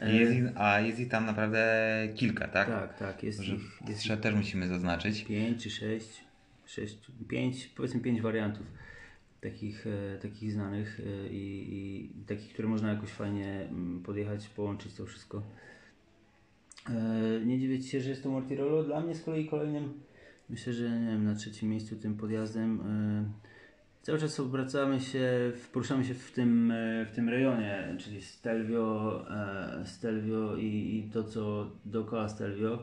[SPEAKER 2] E,
[SPEAKER 1] Jest a jest ich tam naprawdę kilka, tak?
[SPEAKER 2] tak, tak, jest
[SPEAKER 1] Że
[SPEAKER 2] ich, jest ich
[SPEAKER 1] też musimy zaznaczyć.
[SPEAKER 2] pięć czy sześć, sześć, pięć, powiedzmy pięć wariantów takich, e, takich znanych i, i takich, które można jakoś fajnie mm, podjechać, połączyć to wszystko. E, nie dziwię się, że jest to Mortirolo. Dla mnie z kolei kolejnym, myślę, że nie wiem, na trzecim miejscu tym podjazdem e, cały czas obracamy się, poruszamy się w tym, e, w tym rejonie, czyli Stelvio, Stelvio i, i to, co dookoła Stelvio,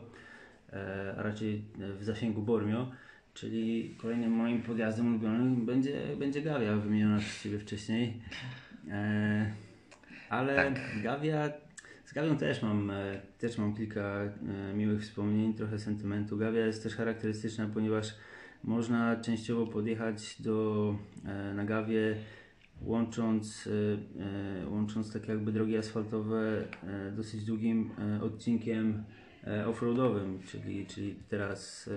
[SPEAKER 2] a raczej w zasięgu Bormio. Czyli kolejnym moim podjazdem ulubionym będzie, będzie Gawia, wymieniona przez Ciebie wcześniej. Ale
[SPEAKER 1] Tak.
[SPEAKER 2] Gawia, Gawią też mam, e, też mam kilka e, miłych wspomnień, trochę sentymentu. Gawia jest też charakterystyczna, ponieważ można częściowo podjechać do, e, na Gawie łącząc, łącząc tak jakby drogi asfaltowe dosyć długim odcinkiem offroadowym, czyli, czyli teraz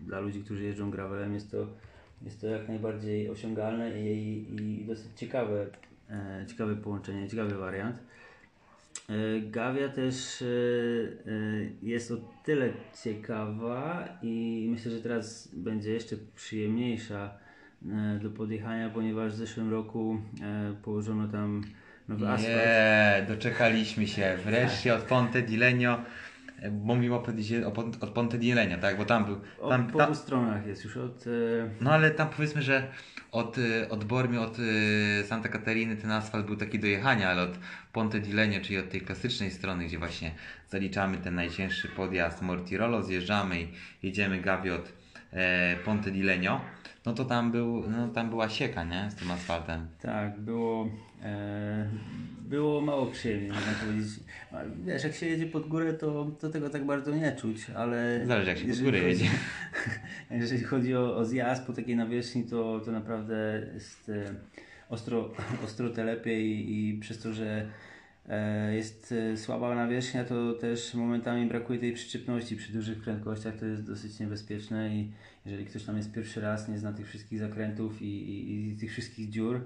[SPEAKER 2] dla ludzi, którzy jeżdżą gravelem jest to, jest to jak najbardziej osiągalne i, i dosyć ciekawe, ciekawe połączenie, ciekawy wariant. E, Gawia też e, e, jest o tyle ciekawa i myślę, że teraz będzie jeszcze przyjemniejsza do podjechania, ponieważ w zeszłym roku położono tam nowy asfalt.
[SPEAKER 1] Nie, doczekaliśmy się. Wreszcie od Ponte di Legno. E, mówimy o, Ponte- o od Ponte di Legno, tak? Bo tam był. Tam,
[SPEAKER 2] po
[SPEAKER 1] tam,
[SPEAKER 2] obu stronach jest już od... E,
[SPEAKER 1] no ale tam powiedzmy, że od, y, od Bormio, od y, Santa Catariny ten asfalt był taki do jechania, ale od Ponte di Legno, czyli od tej klasycznej strony, gdzie właśnie zaliczamy ten najcięższy podjazd Mortirolo, zjeżdżamy i jedziemy Gavi od e, Ponte di Legno, no to tam, był, no, tam była sieka, nie? Z tym asfaltem.
[SPEAKER 2] Tak, było, e, było mało przyjemnie, można powiedzieć. Wiesz, jak się jedzie pod górę, to, to tego tak bardzo nie czuć, ale...
[SPEAKER 1] Zależy, jak się pod górę
[SPEAKER 2] chodzi-
[SPEAKER 1] jedzie. [laughs]
[SPEAKER 2] Jeżeli chodzi o, o zjazd po takiej nawierzchni, to, to naprawdę jest e, ostro, [laughs] ostro telepie i, i przez to, że e, jest e, słaba nawierzchnia, to też momentami brakuje tej przyczepności przy dużych prędkościach, to jest dosyć niebezpieczne i jeżeli ktoś tam jest pierwszy raz, nie zna tych wszystkich zakrętów i, i, i tych wszystkich dziur,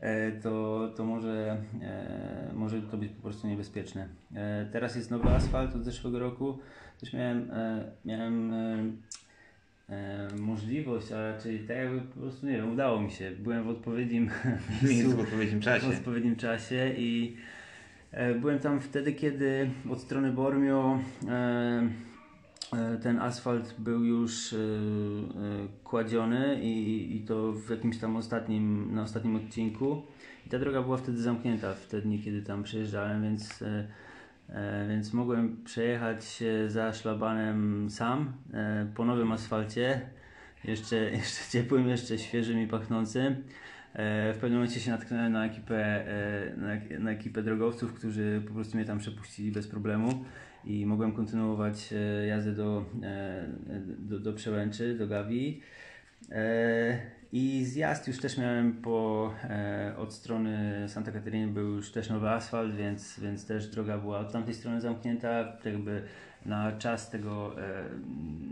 [SPEAKER 2] e, to, to może, e, może to być po prostu niebezpieczne. E, teraz jest nowy asfalt od zeszłego roku. Też miałem, miałem możliwość, a raczej tak jakby po prostu nie wiem, udało mi się. Byłem w odpowiednim [laughs]
[SPEAKER 1] Miejscu w odpowiednim
[SPEAKER 2] w
[SPEAKER 1] czasie.
[SPEAKER 2] odpowiednim czasie i byłem tam wtedy, kiedy od strony Bormio ten asfalt był już e, e, kładziony i, i to w jakimś tam ostatnim, na ostatnim odcinku. I ta droga była wtedy zamknięta w te dni, kiedy tam przejeżdżałem, więc, e, e, więc mogłem przejechać za szlabanem sam e, po nowym asfalcie. Jeszcze, [laughs] jeszcze ciepłym, jeszcze świeżym i pachnącym. E, W pewnym momencie się natknąłem na ekipę, e, na, na ekipę drogowców, którzy po prostu mnie tam przepuścili bez problemu i mogłem kontynuować e, jazdę do, e, do, do Przełęczy, do Gawii. E, I zjazd już też miałem po, od strony Santa Catariny był już też nowy asfalt, więc, więc też droga była od tamtej strony zamknięta, tak jakby na czas tego,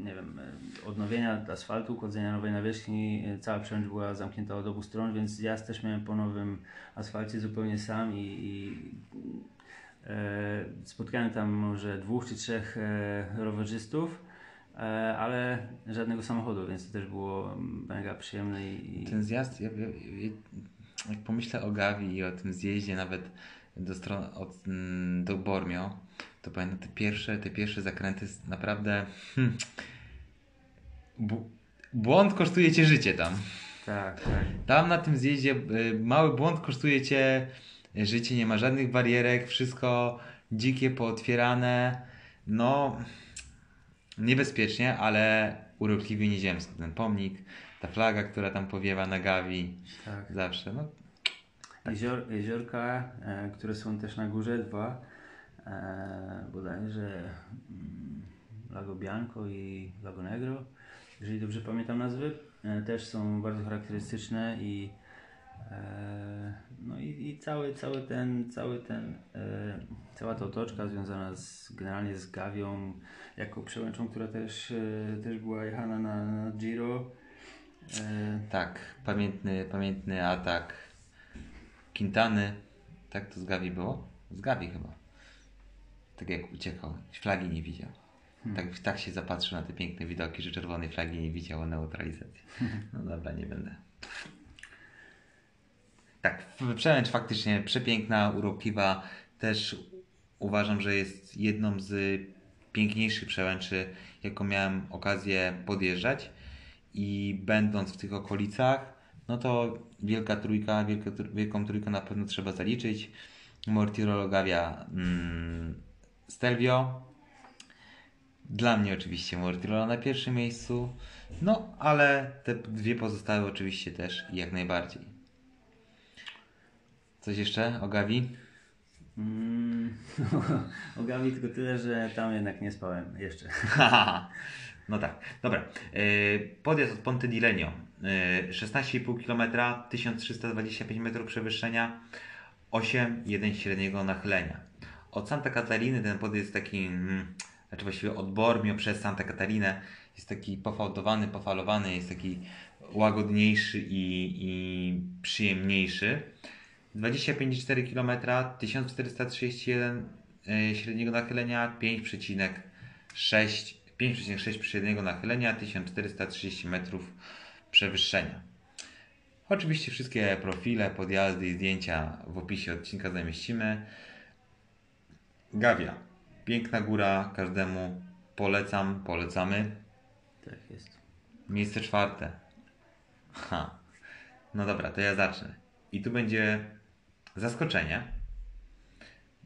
[SPEAKER 2] nie wiem, odnowienia asfaltu, kładzenia nowej nawierzchni, cała przełęcz była zamknięta od obu stron, więc zjazd też miałem po nowym asfalcie zupełnie sam i, i spotkałem tam może dwóch czy trzech e, rowerzystów, e, ale żadnego samochodu, więc to też było mega przyjemne i,
[SPEAKER 1] Ten zjazd, ja, ja, ja, jak pomyślę o Gavi i o tym zjeździe nawet do stron, od, mm, do Bormio, to pamiętam te pierwsze, te pierwsze zakręty naprawdę hmm, błąd kosztuje cię życie tam.
[SPEAKER 2] tak, tak.
[SPEAKER 1] Tam na tym zjeździe mały błąd kosztuje cię życie, nie ma żadnych barierek, wszystko dzikie, pootwierane, no niebezpiecznie, ale urokliwie nieziemsko. Ten pomnik, ta flaga, która tam powiewa na Gavi,
[SPEAKER 2] tak.
[SPEAKER 1] zawsze, no
[SPEAKER 2] Jezior, jeziorka, e, które są też na górze, dwa, e, bodajże mm, Lago Bianco i Lago Negro, jeżeli dobrze pamiętam nazwy, e, też są bardzo charakterystyczne i, no i, i cały, cały ten, cały ten, e, cała ta otoczka związana z, generalnie z Gawią, jako przełęczą, która też, e, też była jechana na, na Giro. E,
[SPEAKER 1] Tak, pamiętny, pamiętny atak Quintany. Tak to z Gavi było? Z Gavi chyba. Tak jak uciekał, flagi nie widział. Tak, tak się zapatrzył na te piękne widoki, że czerwonej flagi nie widział o neutralizacji. [laughs] No dobra, nie będę. Tak, przełęcz faktycznie przepiękna, urokliwa. Też uważam, że jest jedną z piękniejszych przełęczy, jaką miałem okazję podjeżdżać. I będąc w tych okolicach, no to wielka trójka, wielka, wielką trójkę na pewno trzeba zaliczyć. Mortirolo Gavia mm, Stelvio. Dla mnie oczywiście Mortirolo na pierwszym miejscu. No, ale te dwie pozostałe oczywiście też jak najbardziej. Coś jeszcze o Gavi?
[SPEAKER 2] mm, [laughs] o Gawi tylko tyle, że tam jednak nie spałem jeszcze. [laughs] [laughs]
[SPEAKER 1] no tak, dobra. Yy, Podjazd od Ponte di Legno. Yy, 16,5 km, 1325 metrów przewyższenia, 8,1 średniego nachylenia. Od Santa Catariny ten podjazd jest taki, mm, znaczy właściwie od Bormio przez Santa Catarinę jest taki pofałdowany, pofalowany, jest taki łagodniejszy i, i przyjemniejszy. 25,4 km, 1431 e, średniego nachylenia, 5,6 5,6 średniego nachylenia, 1430 metrów przewyższenia. Oczywiście wszystkie profile, podjazdy i zdjęcia w opisie odcinka zamieścimy. Gawia. Piękna góra, każdemu polecam, polecamy.
[SPEAKER 2] Tak jest.
[SPEAKER 1] Miejsce czwarte. Ha. No dobra, to ja zacznę. I tu będzie zaskoczenie.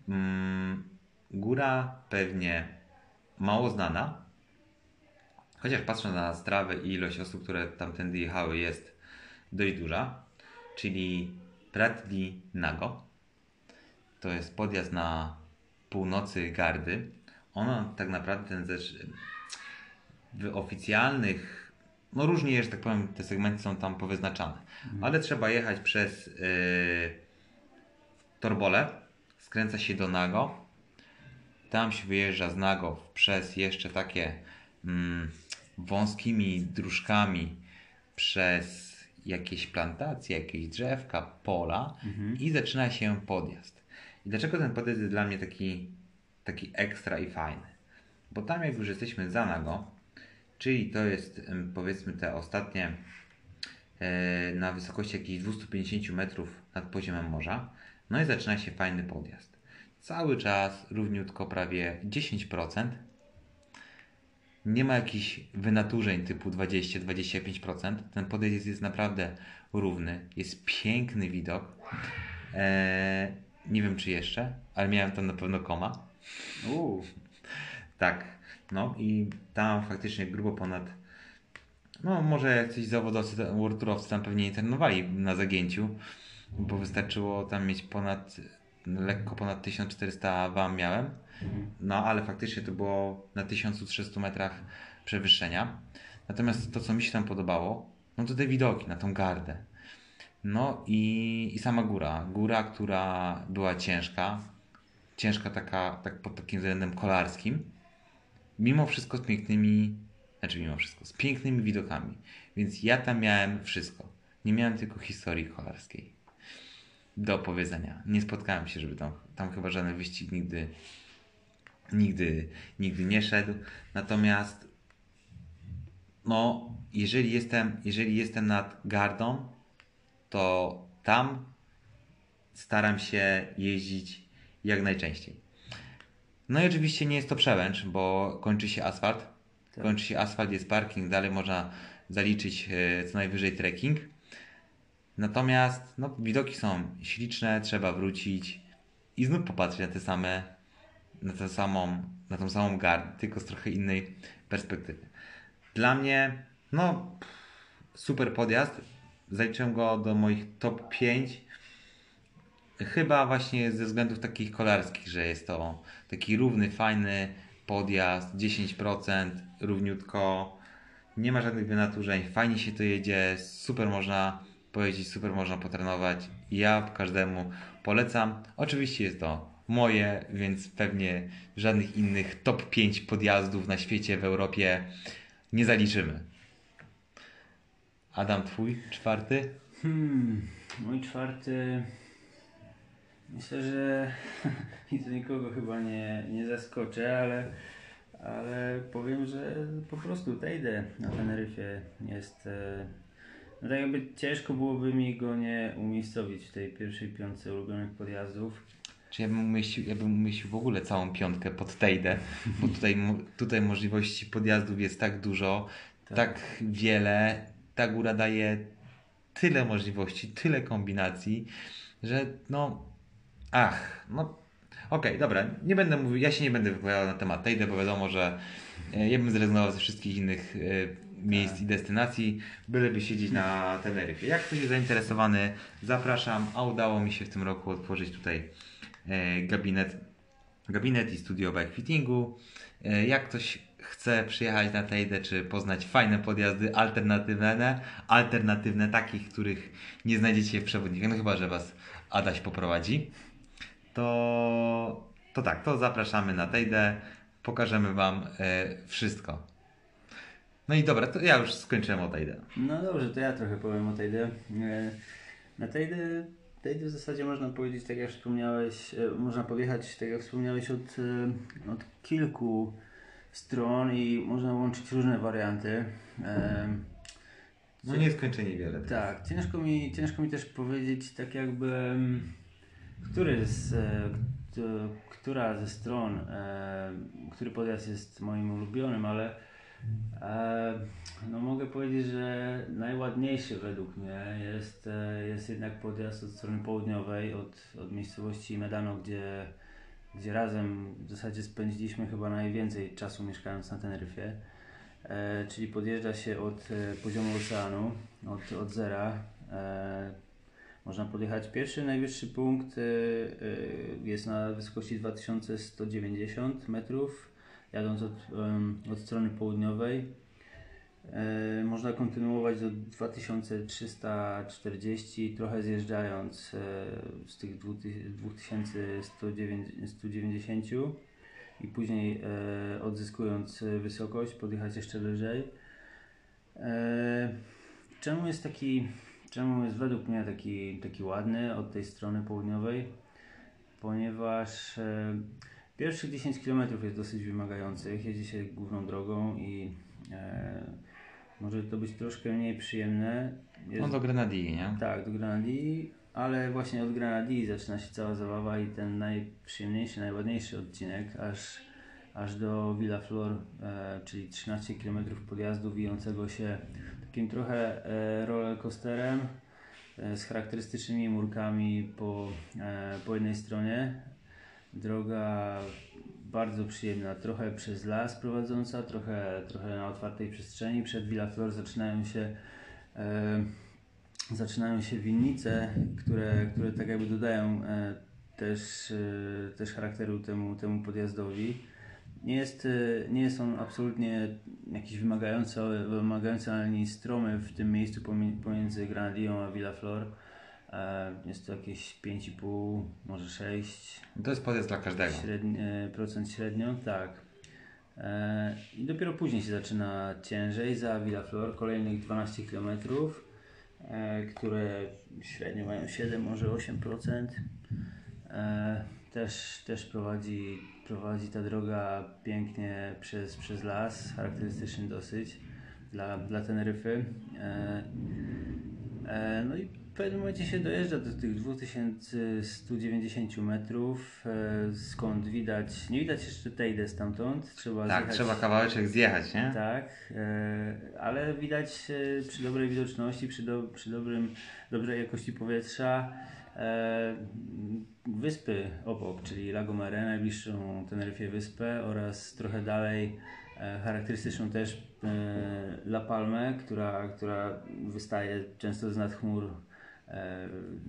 [SPEAKER 1] Mm, góra pewnie mało znana. Chociaż patrząc na strawę i ilość osób, które tamtędy jechały, jest dość duża. Czyli Prat di Nago. To jest podjazd na północy Gardy. Ono tak naprawdę ten zesz w oficjalnych, no różnie że tak powiem, te segmenty są tam powyznaczane, ale trzeba jechać przez yy, Torbole, skręca się do Nago, tam się wyjeżdża z Nago przez jeszcze takie mm, wąskimi dróżkami przez jakieś plantacje, jakieś drzewka, pola i zaczyna się podjazd. I dlaczego ten podjazd jest dla mnie taki, taki ekstra i fajny? Bo tam jak już jesteśmy za Nago, czyli to jest powiedzmy te ostatnie e, na wysokości jakichś 250 metrów nad poziomem morza, no i zaczyna się fajny podjazd. Cały czas równiutko prawie 10%. Nie ma jakichś wynaturzeń typu 20-25%. Ten podjazd jest, naprawdę równy. Jest piękny widok. E, nie wiem czy jeszcze, ale miałem tam na pewno koma.
[SPEAKER 2] Uuu,
[SPEAKER 1] Tak, no i tam faktycznie grubo ponad. No, może jacyś zawodowcy, worturowcy tam pewnie nie trenowali na zagięciu, bo wystarczyło tam mieć ponad, lekko ponad 1400 wam miałem. No, ale faktycznie to było na 1300 metrach przewyższenia. Natomiast to, co mi się tam podobało, no to te widoki na tą gardę. No i, i sama góra. Góra, która była ciężka. Ciężka taka, tak pod takim względem kolarskim mimo wszystko z pięknymi, znaczy mimo wszystko, z pięknymi widokami. Więc ja tam miałem wszystko. Nie miałem tylko historii kolarskiej do opowiedzenia. Nie spotkałem się, żeby tam, tam chyba żaden wyścig nigdy, nigdy, nigdy nie szedł. Natomiast no, jeżeli jestem, jeżeli jestem nad gardą, to tam staram się jeździć jak najczęściej. No i oczywiście nie jest to przełęcz, bo kończy się asfalt.
[SPEAKER 2] Tak.
[SPEAKER 1] Kończy się asfalt, jest parking, dalej można zaliczyć e, co najwyżej trekking. Natomiast no, widoki są śliczne, trzeba wrócić i znów popatrzeć na te same, na tę samą, na tą samą gardę, tylko z trochę innej perspektywy. Dla mnie, no, super podjazd. Zaliczyłem go do moich top 5 Chyba właśnie ze względów takich kolarskich, że jest to taki równy, fajny podjazd, 10%, równiutko, nie ma żadnych wynaturzeń, fajnie się to jedzie, super można pojeździć, super można potrenować. Ja każdemu polecam. Oczywiście jest to moje, więc pewnie żadnych innych top 5 podjazdów na świecie, w Europie nie zaliczymy. Adam, twój czwarty?
[SPEAKER 2] Hmm, mój czwarty. Myślę, że [laughs] to nikogo chyba nie, nie zaskoczę, ale, ale powiem, że po prostu Tejde na Teneryfie jest. No tak jakby ciężko byłoby mi go nie umiejscowić w tej pierwszej piątce ulubionych podjazdów.
[SPEAKER 1] Czy ja bym umieścił, ja bym umieścił w ogóle całą piątkę pod Tejdę, bo tutaj, tutaj możliwości podjazdów jest tak dużo,
[SPEAKER 2] Tak.
[SPEAKER 1] tak wiele, ta góra daje tyle możliwości, tyle kombinacji, że no, ach, no, okej, dobra, nie będę mówił, ja się nie będę wypowiadał na temat Tejdy, bo wiadomo, że e, ja bym zrezygnował ze wszystkich innych e, miejsc
[SPEAKER 2] Tak.
[SPEAKER 1] i destynacji, byleby siedzieć na Teneryfie. Jak ktoś jest zainteresowany, zapraszam, a udało mi się w tym roku otworzyć tutaj e, gabinet, gabinet i studio bike fittingu. E, Jak ktoś chce przyjechać na Tejdę, czy poznać fajne podjazdy alternatywne, alternatywne takich, których nie znajdziecie w przewodnikach, no chyba, że Was Adaś poprowadzi, to, to tak, to zapraszamy na Tejdę, pokażemy Wam e, wszystko. No i dobra, to ja już skończyłem o Tejdę.
[SPEAKER 2] No dobrze, to ja trochę powiem o Tejde. E, Na Tejde, Tejde w zasadzie można powiedzieć, tak jak wspomniałeś, e, można podjechać, tak jak wspomniałeś, od, od kilku stron i można łączyć różne warianty.
[SPEAKER 1] No nieskończenie wiele.
[SPEAKER 2] Tak, ciężko mi, ciężko mi też powiedzieć tak jakby, mm, który z, e, która ze stron, e, który podjazd jest moim ulubionym, ale e, no mogę powiedzieć, że najładniejszy według mnie jest, jest jednak podjazd od strony południowej, od, od miejscowości Medano, gdzie, gdzie razem w zasadzie spędziliśmy chyba najwięcej czasu mieszkając na Teneryfie. Czyli podjeżdża się od poziomu oceanu, od, od zera. Można podjechać. Pierwszy, najwyższy punkt e, e, jest na wysokości 2190 metrów, jadąc od, od strony południowej. E, można kontynuować do 2340, trochę zjeżdżając e, z tych 2190 i później e, odzyskując wysokość, podjechać jeszcze wyżej. Czemu jest taki, czemu jest według mnie taki, taki ładny od tej strony południowej? Ponieważ e, pierwszych 10 km jest dosyć wymagających, jedzie się główną drogą i e, może to być troszkę mniej przyjemne. Jest,
[SPEAKER 1] No do Grenadii, nie?
[SPEAKER 2] tak, do Grenadii, ale właśnie od Grenadii zaczyna się cała zabawa i ten najprzyjemniejszy, najładniejszy odcinek, aż, aż do Villa Flor, e, czyli 13 km podjazdu wijącego się takim trochę e, rollercoasterem e, z charakterystycznymi murkami po, e, po jednej stronie. Droga bardzo przyjemna, trochę przez las prowadząca, trochę, trochę na otwartej przestrzeni. Przed Villa Flor zaczynają się zaczynają się winnice, które, które tak jakby dodają też, też charakteru temu, temu podjazdowi. Nie jest, e, nie jest on absolutnie jakiś wymagający, wymagający ani stromy w tym miejscu pomiędzy Granadią a Villa Flor. E, Jest to jakieś 5,5, może 6
[SPEAKER 1] To jest podjazd dla każdego.
[SPEAKER 2] średnie, procent średnio, tak. E, I dopiero później się zaczyna ciężej za Villa Flor, kolejnych 12 km, e, które średnio mają 7, może 8%. E, też, też prowadzi, prowadzi ta droga pięknie przez, przez las, charakterystyczny dosyć dla, dla Teneryfy. E, e, no i w pewnym momencie się dojeżdża do tych 2190 metrów, e, skąd widać, nie widać jeszcze Tejdę stamtąd, trzeba
[SPEAKER 1] Tak,
[SPEAKER 2] zjechać,
[SPEAKER 1] trzeba kawałeczek zjechać, nie?
[SPEAKER 2] tak, e, ale widać e, przy dobrej widoczności, przy, do, przy dobrym, dobrej jakości powietrza wyspy obok, czyli La Gomera, najbliższą Teneryfie wyspę oraz trochę dalej e, charakterystyczną też e, La Palmę, która, która wystaje często z nad chmur e,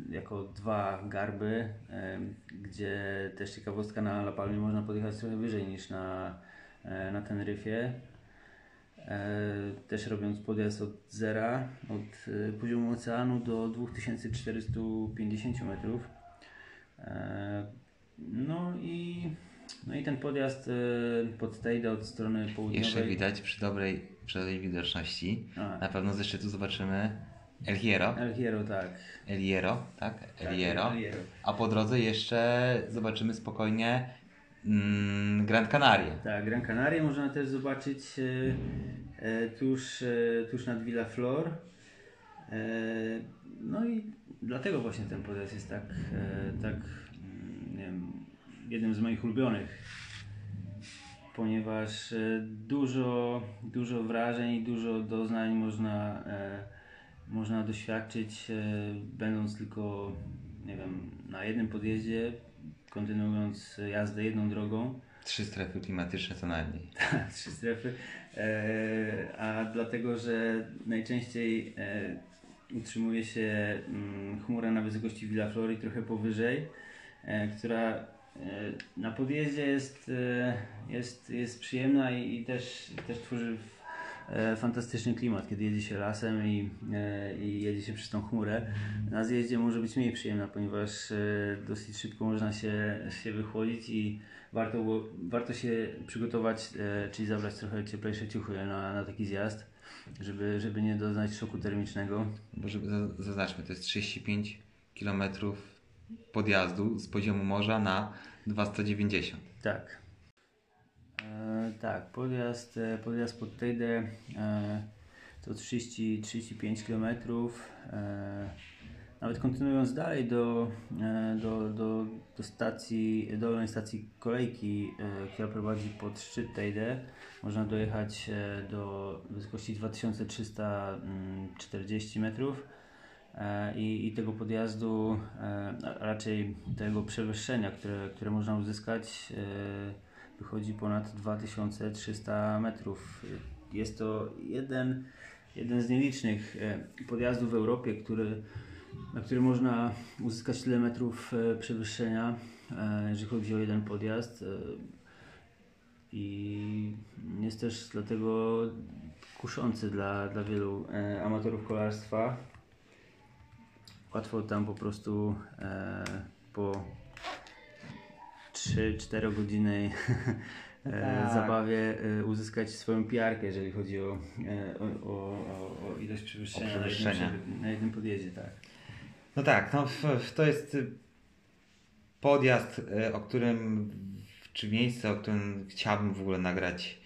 [SPEAKER 2] jako dwa garby, e, gdzie też ciekawostka na La Palmie można podjechać trochę wyżej niż na, e, na Teneryfie. E, też robiąc podjazd od zera, od e, poziomu oceanu do 2450 metrów. E, no i, no i ten podjazd pod Tejdę od strony południowej.
[SPEAKER 1] Jeszcze widać przy dobrej, przy dobrej widoczności.
[SPEAKER 2] A.
[SPEAKER 1] Na pewno ze szczytu zobaczymy El Hierro.
[SPEAKER 2] El Hierro, tak.
[SPEAKER 1] El Hierro, tak? El.
[SPEAKER 2] El Hierro.
[SPEAKER 1] A po drodze jeszcze zobaczymy spokojnie mm, Grand Canaria.
[SPEAKER 2] Tak, Gran Canaria można też zobaczyć e, e, tuż, e, tuż nad Villa Flor. No i dlatego właśnie ten podjazd jest tak, tak mm, nie wiem, jednym z moich ulubionych. Ponieważ dużo, dużo wrażeń dużo doznań można, można doświadczyć, będąc tylko nie wiem, na jednym podjeździe, kontynuując jazdę jedną drogą.
[SPEAKER 1] Trzy strefy klimatyczne co najmniej. [laughs]
[SPEAKER 2] trzy strefy, e, a dlatego, że najczęściej e, utrzymuje się mm, chmura na wysokości Villa Flori trochę powyżej, e, która e, na podjeździe jest, e, jest, jest przyjemna i, i też, też tworzy fantastyczny klimat, kiedy jedzie się lasem i, e, i jedzie się przez tą chmurę. Na zjeździe może być mniej przyjemna, ponieważ e, dosyć szybko można się, się wychłodzić i warto, było- warto się przygotować, e, czyli zabrać trochę cieplejsze ciuchy na, na taki zjazd, żeby, żeby nie doznać szoku termicznego.
[SPEAKER 1] Bo żeby za- zaznaczmy, to jest 35 km podjazdu z poziomu morza na 290.
[SPEAKER 2] Tak. E, tak, podjazd, e, podjazd pod Tejdę e, to 30, 35 km. E, nawet kontynuując dalej do, e, do, do, do stacji, dolnej stacji kolejki, która prowadzi pod szczyt Tejdę, można dojechać do wysokości 2340 metrów. E, I, I tego podjazdu, a raczej tego przewyższenia, które, które można uzyskać, wychodzi ponad 2300 metrów. Jest to jeden, jeden z nielicznych e, podjazdów w Europie, który, na który można uzyskać tyle metrów e, przewyższenia, e, jeżeli chodzi o jeden podjazd. I jest też dlatego kuszący dla, dla wielu amatorów kolarstwa. Łatwo tam po prostu po 3-4 godzinnej [laughs] e,
[SPEAKER 1] Tak.
[SPEAKER 2] zabawie e, uzyskać swoją piarkę, jeżeli chodzi o, e, o, o, o, ilość przewyższenia,
[SPEAKER 1] O przewyższenia.
[SPEAKER 2] Na, jednym, na jednym podjeździe. Tak.
[SPEAKER 1] No tak, no to jest y, podjazd, y, o którym, czy miejsce, o którym chciałbym w ogóle nagrać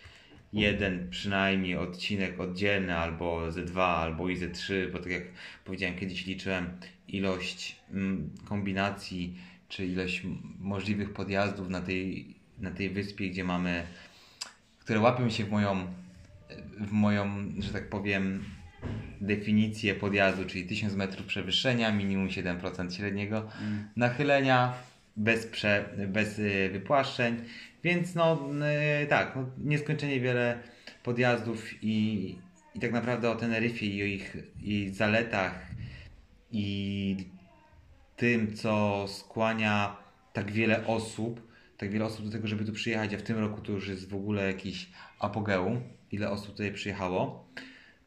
[SPEAKER 1] jeden przynajmniej odcinek oddzielny, albo ze dwa, albo i ze trzy, bo tak jak powiedziałem, kiedyś liczyłem ilość mm, kombinacji, czy ilość m- możliwych podjazdów na tej, na tej wyspie, gdzie mamy, które łapią się w moją, w moją, że tak powiem, definicję podjazdu, czyli 1000 metrów przewyższenia, minimum 7% średniego nachylenia, bez, prze, bez y, wypłaszczeń, więc no y, tak, no, nieskończenie wiele podjazdów i, i tak naprawdę o Teneryfie i o ich, ich zaletach i tym, co skłania tak wiele osób, tak wiele osób do tego, żeby tu przyjechać, a w tym roku to już jest w ogóle jakiś apogeum, ile osób tutaj przyjechało.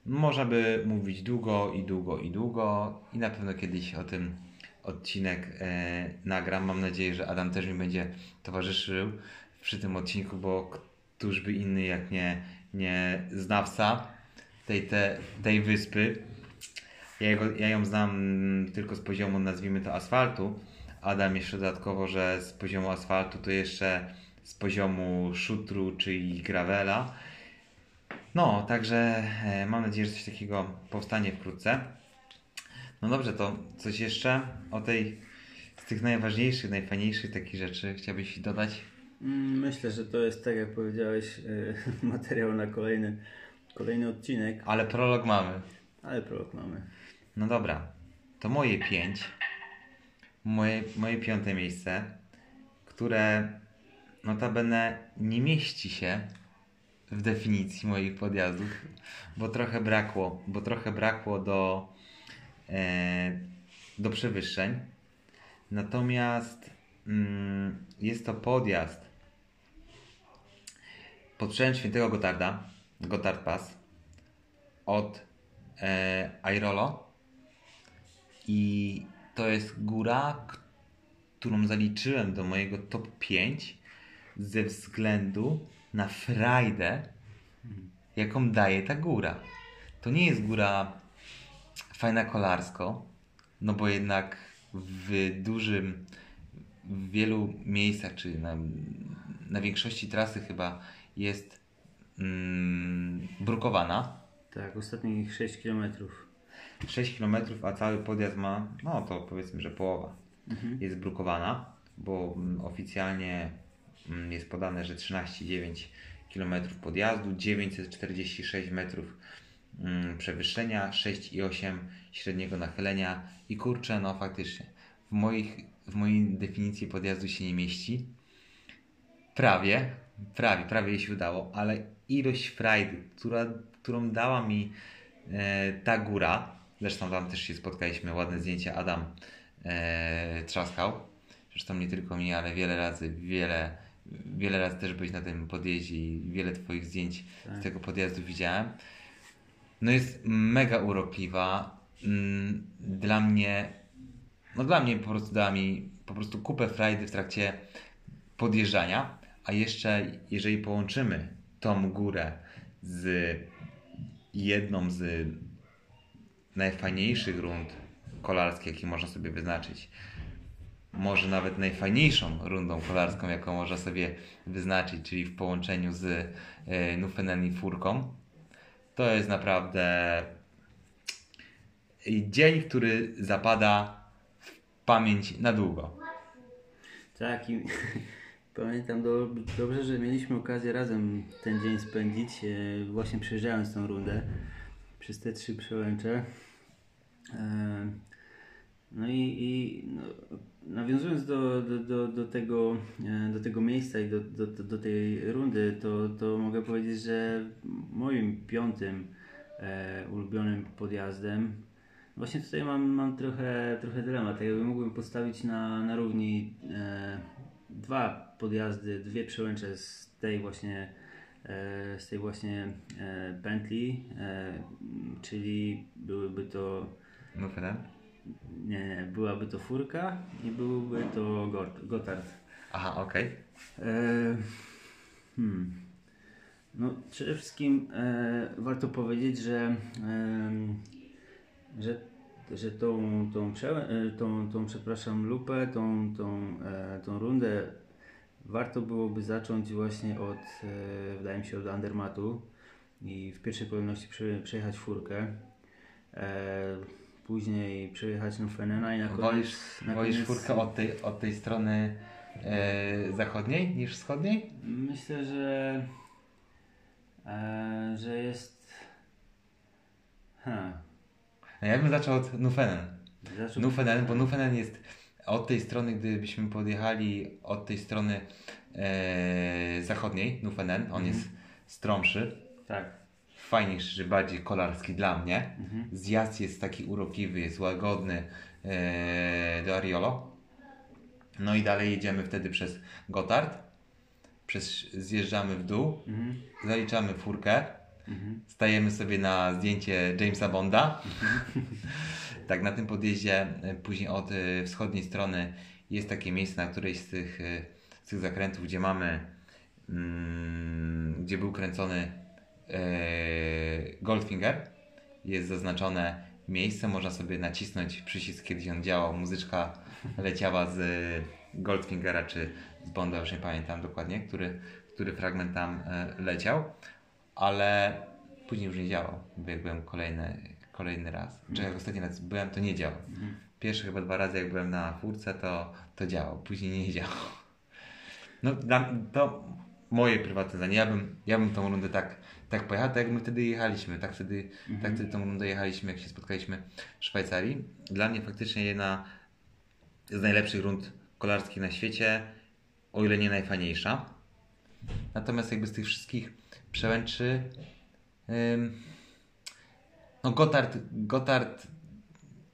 [SPEAKER 1] Można by mówić długo i długo i długo i na pewno kiedyś o tym odcinek e, nagram. Mam nadzieję, że Adam też mi będzie towarzyszył przy tym odcinku, bo któż by inny jak nie, nie znawca tej, te, tej wyspy. Ja, jego, ja ją znam tylko z poziomu, nazwijmy to, asfaltu. Adam jeszcze dodatkowo, że z poziomu asfaltu to jeszcze z poziomu szutru, czyli gravela. No, także e, mam nadzieję, że coś takiego powstanie wkrótce. No dobrze, to coś jeszcze o tej, z tych najważniejszych, najfajniejszych takich rzeczy chciałbyś dodać?
[SPEAKER 2] Mm, Myślę, że to jest tak jak powiedziałeś, e, [laughs] materiał na kolejny, kolejny odcinek,
[SPEAKER 1] Ale prolog mamy.
[SPEAKER 2] ale prolog mamy.
[SPEAKER 1] No dobra, to moje pięć, moje, moje piąte miejsce, które notabene nie mieści się w definicji moich podjazdów, bo trochę brakło, bo trochę brakło do, e, do przewyższeń. Natomiast mm, jest to podjazd pod sprzęt świętego Gotarda, Gotard Pass. od e, Airolo i to jest góra, którą zaliczyłem do mojego top 5 ze względu na frajdę, jaką daje ta góra. To nie jest góra fajna kolarsko, no bo jednak w dużym, w wielu miejscach, czy na, na większości trasy chyba jest mm, brukowana.
[SPEAKER 2] Tak, ostatnich 6 km.
[SPEAKER 1] 6 km, a cały podjazd ma, no to powiedzmy, że połowa jest brukowana, bo mm, oficjalnie mm, jest podane, że 13,9 km podjazdu, 946 metrów mm, przewyższenia, 6,8 średniego nachylenia i kurczę, no faktycznie, w, moich, w mojej definicji podjazdu się nie mieści. Prawie, prawie, prawie się udało, ale ilość frajdy, która, którą dała mi e, ta góra, zresztą tam też się spotkaliśmy, ładne zdjęcie Adam e, trzaskał, zresztą nie tylko mi, ale wiele razy, wiele, wiele razy też byłeś na tym podjeździe i wiele Twoich zdjęć z tego podjazdu widziałem. No jest mega urokliwa. Mm, Dla mnie, no dla mnie po prostu dała mi po prostu kupę frajdy w trakcie podjeżdżania, a jeszcze jeżeli połączymy tą górę z jedną z najfajniejszych rund kolarskich, jakie można sobie wyznaczyć, może nawet najfajniejszą rundą kolarską, jaką można sobie wyznaczyć, czyli w połączeniu z e, Nufenen i Furką, to jest naprawdę dzień, który zapada w pamięć na długo.
[SPEAKER 2] Tak, i [laughs] pamiętam do, dobrze, że mieliśmy okazję razem ten dzień spędzić, e, właśnie przejeżdżając tą rundę przez te trzy przełęcze. E, No i, i no, nawiązując do, do, do, do, tego, e, do tego miejsca i do, do, do- tej rundy, to, to mogę powiedzieć, że moim piątym e, ulubionym podjazdem, właśnie tutaj mam, mam trochę, trochę dylemat. Jakby mógłbym postawić na, na równi e, dwa podjazdy, dwie przełęcze z tej właśnie e, z tej właśnie pętli, e, czyli byłyby to
[SPEAKER 1] Nufenen?
[SPEAKER 2] nie, nie, byłaby to furka i byłby to Got- Gotthard.
[SPEAKER 1] Aha, okej.
[SPEAKER 2] E, hmm. No, przede wszystkim e, warto powiedzieć, że, em, że, że tą, tą, prze, e, tą, tą, przepraszam, lupę, tą, tą, e, tą rundę warto byłoby zacząć właśnie od, e, wydaje mi się, od Andermatu i w pierwszej kolejności prze, przejechać furkę. Później przejechać Nufenena i na koniec...
[SPEAKER 1] Wolisz,
[SPEAKER 2] na
[SPEAKER 1] wolisz
[SPEAKER 2] koniec-
[SPEAKER 1] furkę od tej, od tej strony e, zachodniej niż wschodniej?
[SPEAKER 2] Myślę, że, e, że jest. Ha.
[SPEAKER 1] No ja bym zaczął od Nufenen.
[SPEAKER 2] Zaczął-
[SPEAKER 1] Nufenen, bo Nufenen jest od tej strony, gdybyśmy podjechali od tej strony e, zachodniej, Nufenen, on jest stromszy,
[SPEAKER 2] Tak.
[SPEAKER 1] Fajniejszy, bardziej kolarski dla mnie.
[SPEAKER 2] Mhm.
[SPEAKER 1] Zjazd jest taki urokliwy, jest łagodny e, do Ariolo. No i dalej jedziemy wtedy przez Gotthard, przez, zjeżdżamy w dół,
[SPEAKER 2] Mhm.
[SPEAKER 1] zaliczamy furkę,
[SPEAKER 2] Mhm.
[SPEAKER 1] stajemy sobie na zdjęcie Jamesa Bonda. [laughs] tak, na tym podjeździe e, później od e, wschodniej strony jest takie miejsce na którejś z tych, e, z tych zakrętów, gdzie mamy, mm, gdzie był kręcony Goldfinger. Jest zaznaczone miejsce, można sobie nacisnąć przycisk, kiedyś on działał, muzyczka leciała z Goldfingera czy z Bonda, już nie pamiętam dokładnie, który, który fragment tam e, leciał ale później już nie działał, bo jak byłem kolejny, kolejny raz. Czy jak ostatni raz byłem, to nie działał. Pierwsze chyba dwa razy, jak byłem na furce, to, to działał, później nie działał. No, to moje prywatne zdanie. Ja bym, ja bym tą rundę tak, tak pojechał, tak jak my wtedy jechaliśmy. Tak wtedy, tak wtedy tą rundę jechaliśmy, jak się spotkaliśmy w Szwajcarii. Dla mnie faktycznie jedna z najlepszych rund kolarskich na świecie, o ile nie najfajniejsza. Natomiast jakby z tych wszystkich przełęczy ym, no Gotthard, Gotthard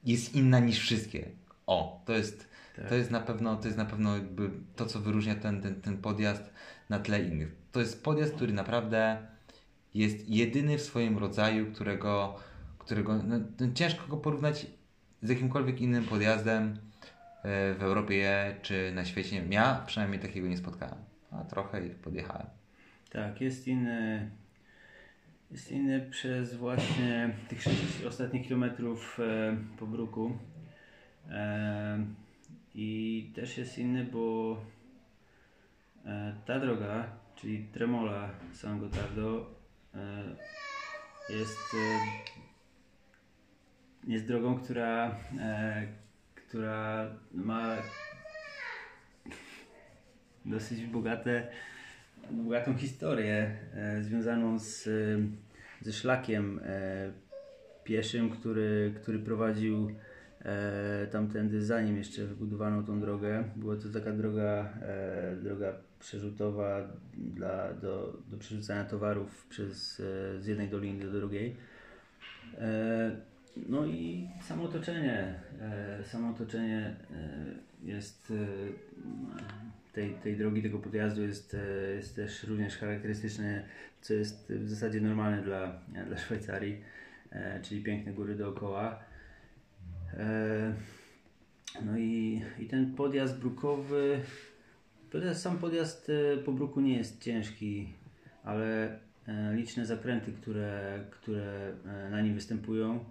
[SPEAKER 1] jest inna niż wszystkie. O, to jest,
[SPEAKER 2] Tak.
[SPEAKER 1] to jest na pewno, to jest na pewno jakby to, co wyróżnia ten, ten, ten podjazd na tle innych. To jest podjazd, który naprawdę jest jedyny w swoim rodzaju, którego, którego no, no, ciężko go porównać z jakimkolwiek innym podjazdem e, w Europie czy na świecie. Ja przynajmniej takiego nie spotkałem, a trochę ich podjechałem.
[SPEAKER 2] Tak, jest inny, jest inny przez właśnie tych 6 ostatnich kilometrów e, po bruku. E, I też jest inny, bo ta droga, czyli Tremola San Gotardo, jest, e, jest drogą, która, e, która ma dosyć bogate, bogatą historię e, związaną z, e, ze szlakiem e, pieszym, który, który prowadził e, tamtędy, zanim jeszcze wybudowano tą drogę. Była to taka droga, e, droga przerzutowa dla, do, do przerzucania towarów przez, e, z jednej doliny do drugiej. E, no i samo otoczenie, e, samo otoczenie jest tej, tej drogi, tego podjazdu jest, jest też również charakterystyczne, co jest w zasadzie normalne dla, dla Szwajcarii, czyli piękne góry dookoła. No i, i ten podjazd brukowy, podjazd, sam podjazd e, po bruku nie jest ciężki, ale e, liczne zakręty, które, które e, na nim występują.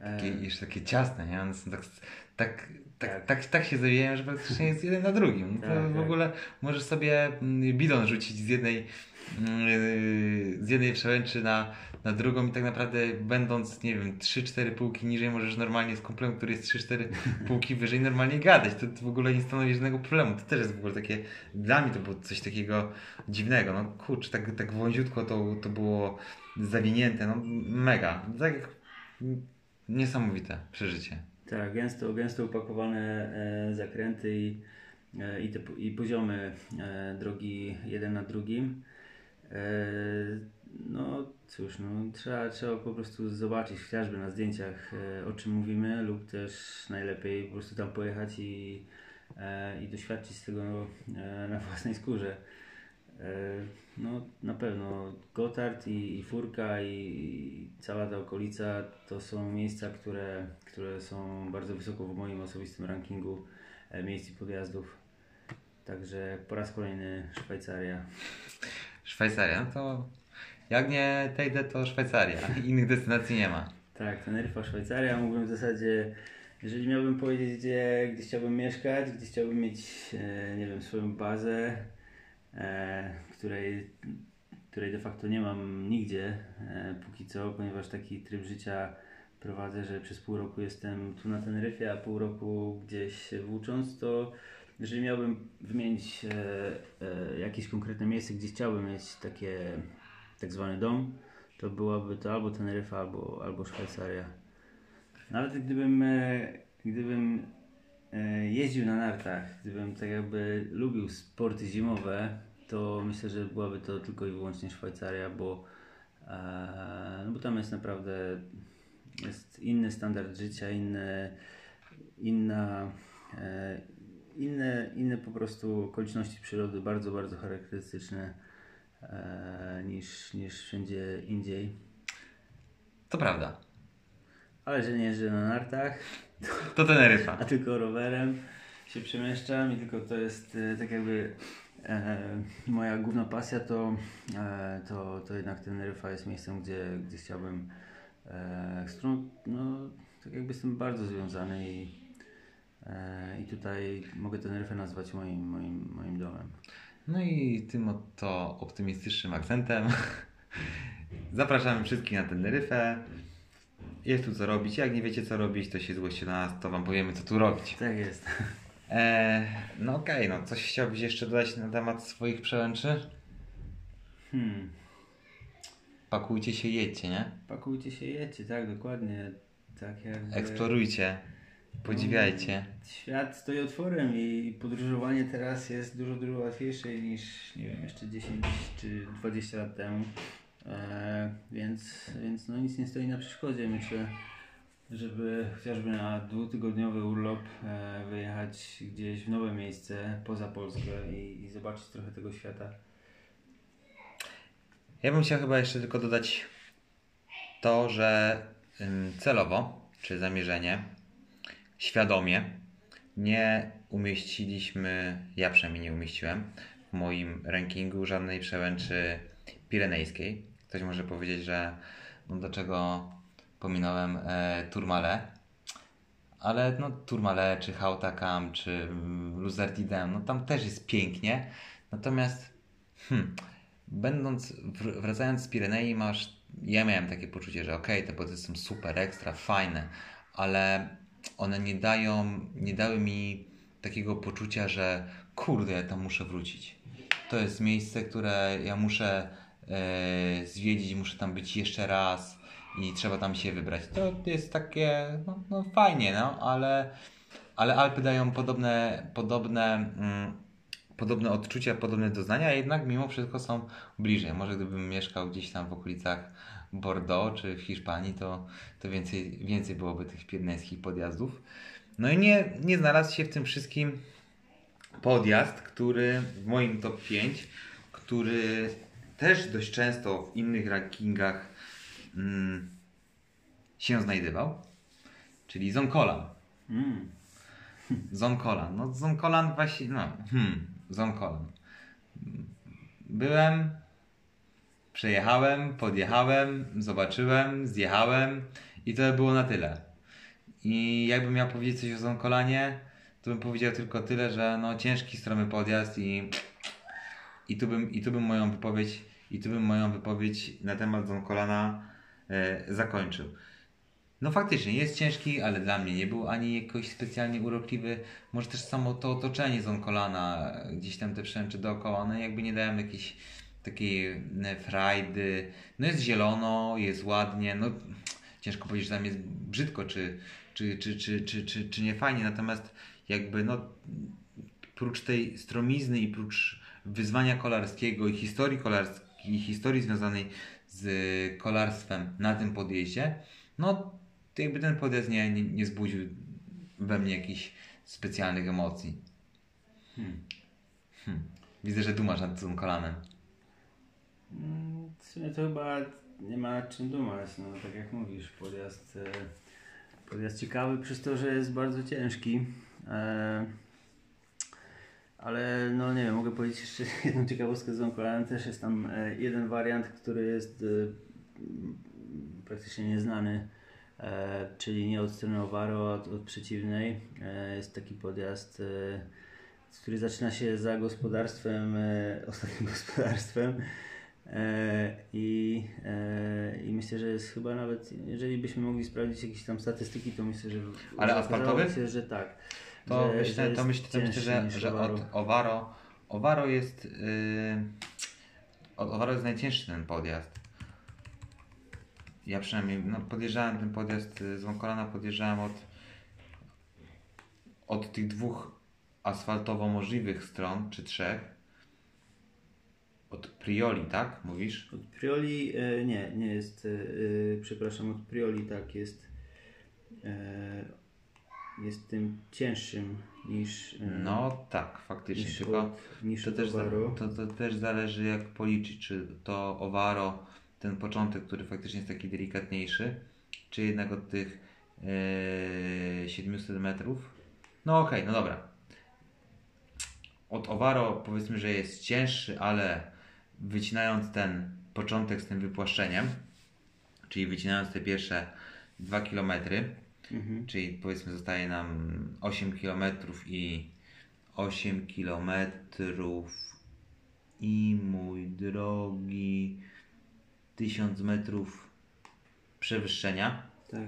[SPEAKER 2] e,
[SPEAKER 1] Takie, jeszcze takie ciasne, nie? One są tak, tak, tak,
[SPEAKER 2] Tak.
[SPEAKER 1] tak, tak się zawijają, że praktycznie jest jeden na drugim. No to
[SPEAKER 2] Tak,
[SPEAKER 1] w
[SPEAKER 2] tak.
[SPEAKER 1] ogóle możesz sobie mm, bidon rzucić z jednej, mm, yy, z jednej przełęczy na, na drugą i tak naprawdę będąc, nie wiem, 3-4 półki niżej możesz normalnie z kumplem, który jest 3-4 [laughs] półki wyżej normalnie gadać. To, to w ogóle nie stanowi żadnego problemu. To też jest w ogóle takie, dla mnie to było coś takiego dziwnego. No kurczę, tak, tak wąziutko to, to było zawinięte, no mega. Tak jak niesamowite przeżycie.
[SPEAKER 2] Tak, gęsto, gęsto upakowane e, zakręty i, e, i, te, i poziomy e, drogi jeden na drugim. E, no cóż, no, trzeba, trzeba po prostu zobaczyć chociażby na zdjęciach e, o czym mówimy lub też najlepiej po prostu tam pojechać i, e, i doświadczyć tego na własnej skórze. No na pewno Gotthard i, i Furka i, i cała ta okolica to są miejsca, które, które są bardzo wysoko w moim osobistym rankingu miejsc i podjazdów. Także po raz kolejny Szwajcaria.
[SPEAKER 1] Szwajcaria, no to jak nie Tejde, to Szwajcaria. Innych destynacji nie ma.
[SPEAKER 2] Tak, Teneryfa, Szwajcaria. Mógłbym w zasadzie, jeżeli miałbym powiedzieć, gdzie, gdzie chciałbym mieszkać, gdzie chciałbym mieć, e, nie wiem, swoją bazę, e, której, której de facto nie mam nigdzie e, póki co, ponieważ taki tryb życia prowadzę, że przez pół roku jestem tu na Teneryfie, a pół roku gdzieś włócząc, to jeżeli miałbym wymienić e, e, jakieś konkretne miejsce, gdzie chciałbym mieć takie tak zwany dom, to byłaby to albo Teneryfa, albo, albo Szwajcaria. Nawet gdybym, e, gdybym e, jeździł na nartach, gdybym tak jakby lubił sporty zimowe, to myślę, że byłaby to tylko i wyłącznie Szwajcaria, bo, e, no bo tam jest naprawdę jest inny standard życia, inne, inna, e, inne, inne po prostu okoliczności przyrody, bardzo, bardzo charakterystyczne e, niż, niż wszędzie indziej.
[SPEAKER 1] To prawda.
[SPEAKER 2] Ale że nie jeżdżę na nartach,
[SPEAKER 1] To Teneryfa.
[SPEAKER 2] a tylko rowerem się przemieszczam i tylko to jest e, tak jakby e, moja główna pasja, to, e, to, to jednak Teneryfa jest miejscem, gdzie, gdzie chciałbym, e, z którą no, tak jakby jestem bardzo związany i, i tutaj mogę Teneryfę nazwać moim, moim, moim domem.
[SPEAKER 1] No i tym oto optymistycznym akcentem [laughs] zapraszamy wszystkich na Teneryfę. Jest tu co robić. Jak nie wiecie co robić, to się zgłoście na nas, to wam powiemy co tu robić.
[SPEAKER 2] Tak jest.
[SPEAKER 1] Eee, no okej, no coś chciałbyś jeszcze dodać na temat swoich przełęczy?
[SPEAKER 2] Hmm.
[SPEAKER 1] Pakujcie się, jedźcie, nie?
[SPEAKER 2] Pakujcie się, jedźcie, tak, dokładnie. Tak jak
[SPEAKER 1] Eksplorujcie, podziwiajcie.
[SPEAKER 2] Świat stoi otworem i podróżowanie teraz jest dużo, dużo łatwiejsze niż, nie wiem, jeszcze 10 czy 20 lat temu. E, więc, więc no nic nie stoi na przeszkodzie, myślę, żeby chociażby na dwutygodniowy urlop e, wyjechać gdzieś w nowe miejsce poza Polskę i, i zobaczyć trochę tego świata.
[SPEAKER 1] Ja bym chciał chyba jeszcze tylko dodać to, że ym, celowo, czy zamierzenie, świadomie nie umieściliśmy, ja przynajmniej nie umieściłem w moim rankingu żadnej przełęczy pirenejskiej. Ktoś może powiedzieć, że no dlaczego pominąłem e, Turmale, ale no Turmale, czy Hautakam, czy mm, Luzardidem, no tam też jest pięknie. Natomiast hmm, będąc, wr- wracając z Pirenei masz, ja miałem takie poczucie, że okej, te boty są super, ekstra, fajne, ale one nie dają, nie dały mi takiego poczucia, że kurde, ja tam muszę wrócić. To jest miejsce, które ja muszę e, zwiedzić, muszę tam być jeszcze raz i trzeba tam się wybrać. To jest takie, no, no fajnie, no, ale, ale Alpy dają podobne, podobne, mm, podobne odczucia, podobne doznania, a jednak mimo wszystko są bliżej. Może gdybym mieszkał gdzieś tam w okolicach Bordeaux czy w Hiszpanii, to, to więcej, więcej byłoby tych piernejskich podjazdów. No i nie, nie znalazł się w tym wszystkim podjazd, który w moim top 5, który też dość często w innych rankingach mm, się znajdował, czyli Zonkolan.
[SPEAKER 2] Mm.
[SPEAKER 1] Zonkolan. No Zonkolan właśnie, no, hmm, Zonkolan. Byłem, przejechałem, podjechałem, zobaczyłem, zjechałem i to było na tyle. I jakbym miał powiedzieć coś o Zonkolanie, to bym powiedział tylko tyle, że no ciężki, stromy podjazd i, i, tu, bym, i tu bym moją wypowiedź i tu bym moją wypowiedź na temat Zonkolana e, zakończył. No faktycznie jest ciężki, ale dla mnie nie był ani jakoś specjalnie urokliwy. Może też samo to otoczenie Zonkolana, gdzieś tam te przęczy dookoła, one jakby nie dają jakiejś takiej frajdy. No jest zielono, jest ładnie, no ciężko powiedzieć, że tam jest brzydko, czy, czy, czy, czy, czy, czy, czy nie fajnie, natomiast jakby no prócz tej stromizny i prócz wyzwania kolarskiego i historii kolarskiej, i historii związanej z kolarstwem na tym podjeździe, no jakby ten podjazd nie, nie, nie zbudził we mnie jakichś specjalnych emocji.
[SPEAKER 2] Hmm.
[SPEAKER 1] Hmm. Widzę, że dumasz nad tym kolanem.
[SPEAKER 2] W sumie to chyba nie ma czym dumać, no tak jak mówisz, podjazd, e, podjazd ciekawy przez to, że jest bardzo ciężki. E, ale no nie wiem, mogę powiedzieć jeszcze [laughs] jedną ciekawostkę z Zonkolanem. Też jest tam e, jeden wariant, który jest praktycznie nieznany, czyli nie od strony Ovaro, a od, od przeciwnej. Jest taki podjazd, który zaczyna się za gospodarstwem, ostatnim [laughs] gospodarstwem. E, I, e, I myślę, że jest chyba nawet, jeżeli byśmy mogli sprawdzić jakieś tam statystyki, to myślę, że.
[SPEAKER 1] Ale asfaltowy?
[SPEAKER 2] się, że tak.
[SPEAKER 1] To
[SPEAKER 2] że,
[SPEAKER 1] myślę,
[SPEAKER 2] że
[SPEAKER 1] to myślę, to myślę że, że od Ovaro, Ovaro jest yy, od Ovaro jest najcięższy ten podjazd. Ja przynajmniej no, podjeżdżałem ten podjazd y, z Wąkolana, podjeżdżałem od od tych dwóch asfaltowo możliwych stron, czy trzech. Od Prioli, tak? Mówisz?
[SPEAKER 2] Od Prioli, e, nie, nie jest, e, e, przepraszam, od Prioli tak jest, jest tym cięższym niż,
[SPEAKER 1] No tak, faktycznie.
[SPEAKER 2] niż
[SPEAKER 1] Tylko
[SPEAKER 2] od, niż
[SPEAKER 1] To
[SPEAKER 2] od
[SPEAKER 1] też, to, to też zależy jak policzyć, czy to Ovaro, ten początek, który faktycznie jest taki delikatniejszy, czy jednak od tych e, 700 metrów. No okej, no dobra. Od Ovaro powiedzmy, że jest cięższy, ale wycinając ten początek z tym wypłaszczeniem, czyli wycinając te pierwsze 2 kilometry,
[SPEAKER 2] Mhm.
[SPEAKER 1] Czyli powiedzmy zostaje nam 8 km i 8 km i mój drogi 1000 metrów przewyższenia,
[SPEAKER 2] Tak.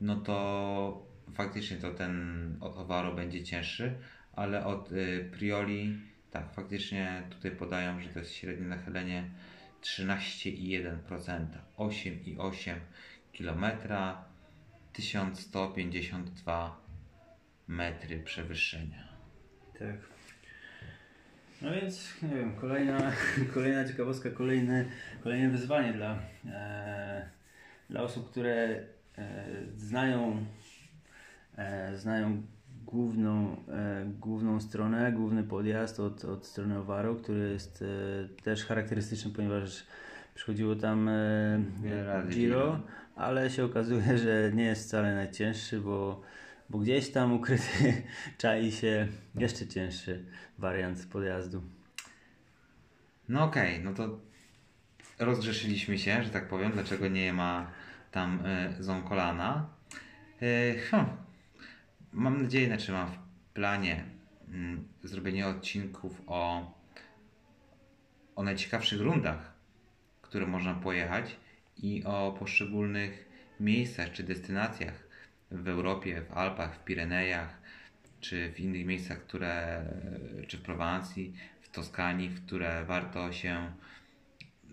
[SPEAKER 1] no to faktycznie to ten od Ovaro będzie cięższy, ale od y, Prioli tak, faktycznie tutaj podają, że to jest średnie nachylenie 13,1%, 8,8 km, 1152 metry przewyższenia.
[SPEAKER 2] Tak. No więc, nie wiem, kolejna, [laughs] kolejna ciekawostka, kolejne, kolejne wyzwanie dla, e, dla osób, które e, znają, e, znają główną, e, główną stronę, główny podjazd od, od strony Owaro, który jest e, też charakterystyczny, ponieważ przychodziło tam e, Giro,
[SPEAKER 1] Giro.
[SPEAKER 2] ale się okazuje, że nie jest wcale najcięższy, bo, bo gdzieś tam ukryty [laughs] czai się jeszcze cięższy wariant podjazdu.
[SPEAKER 1] No okej, no to rozgrzeszyliśmy się, że tak powiem, dlaczego nie ma tam y, Zonkolana. Y, hmm. Mam nadzieję, znaczy mam w planie mm, zrobienie odcinków o, o najciekawszych rundach, które można pojechać i o poszczególnych miejscach czy destynacjach w Europie, w Alpach, w Pirenejach, czy w innych miejscach, które, czy w Prowansji, w Toskanii, w które warto się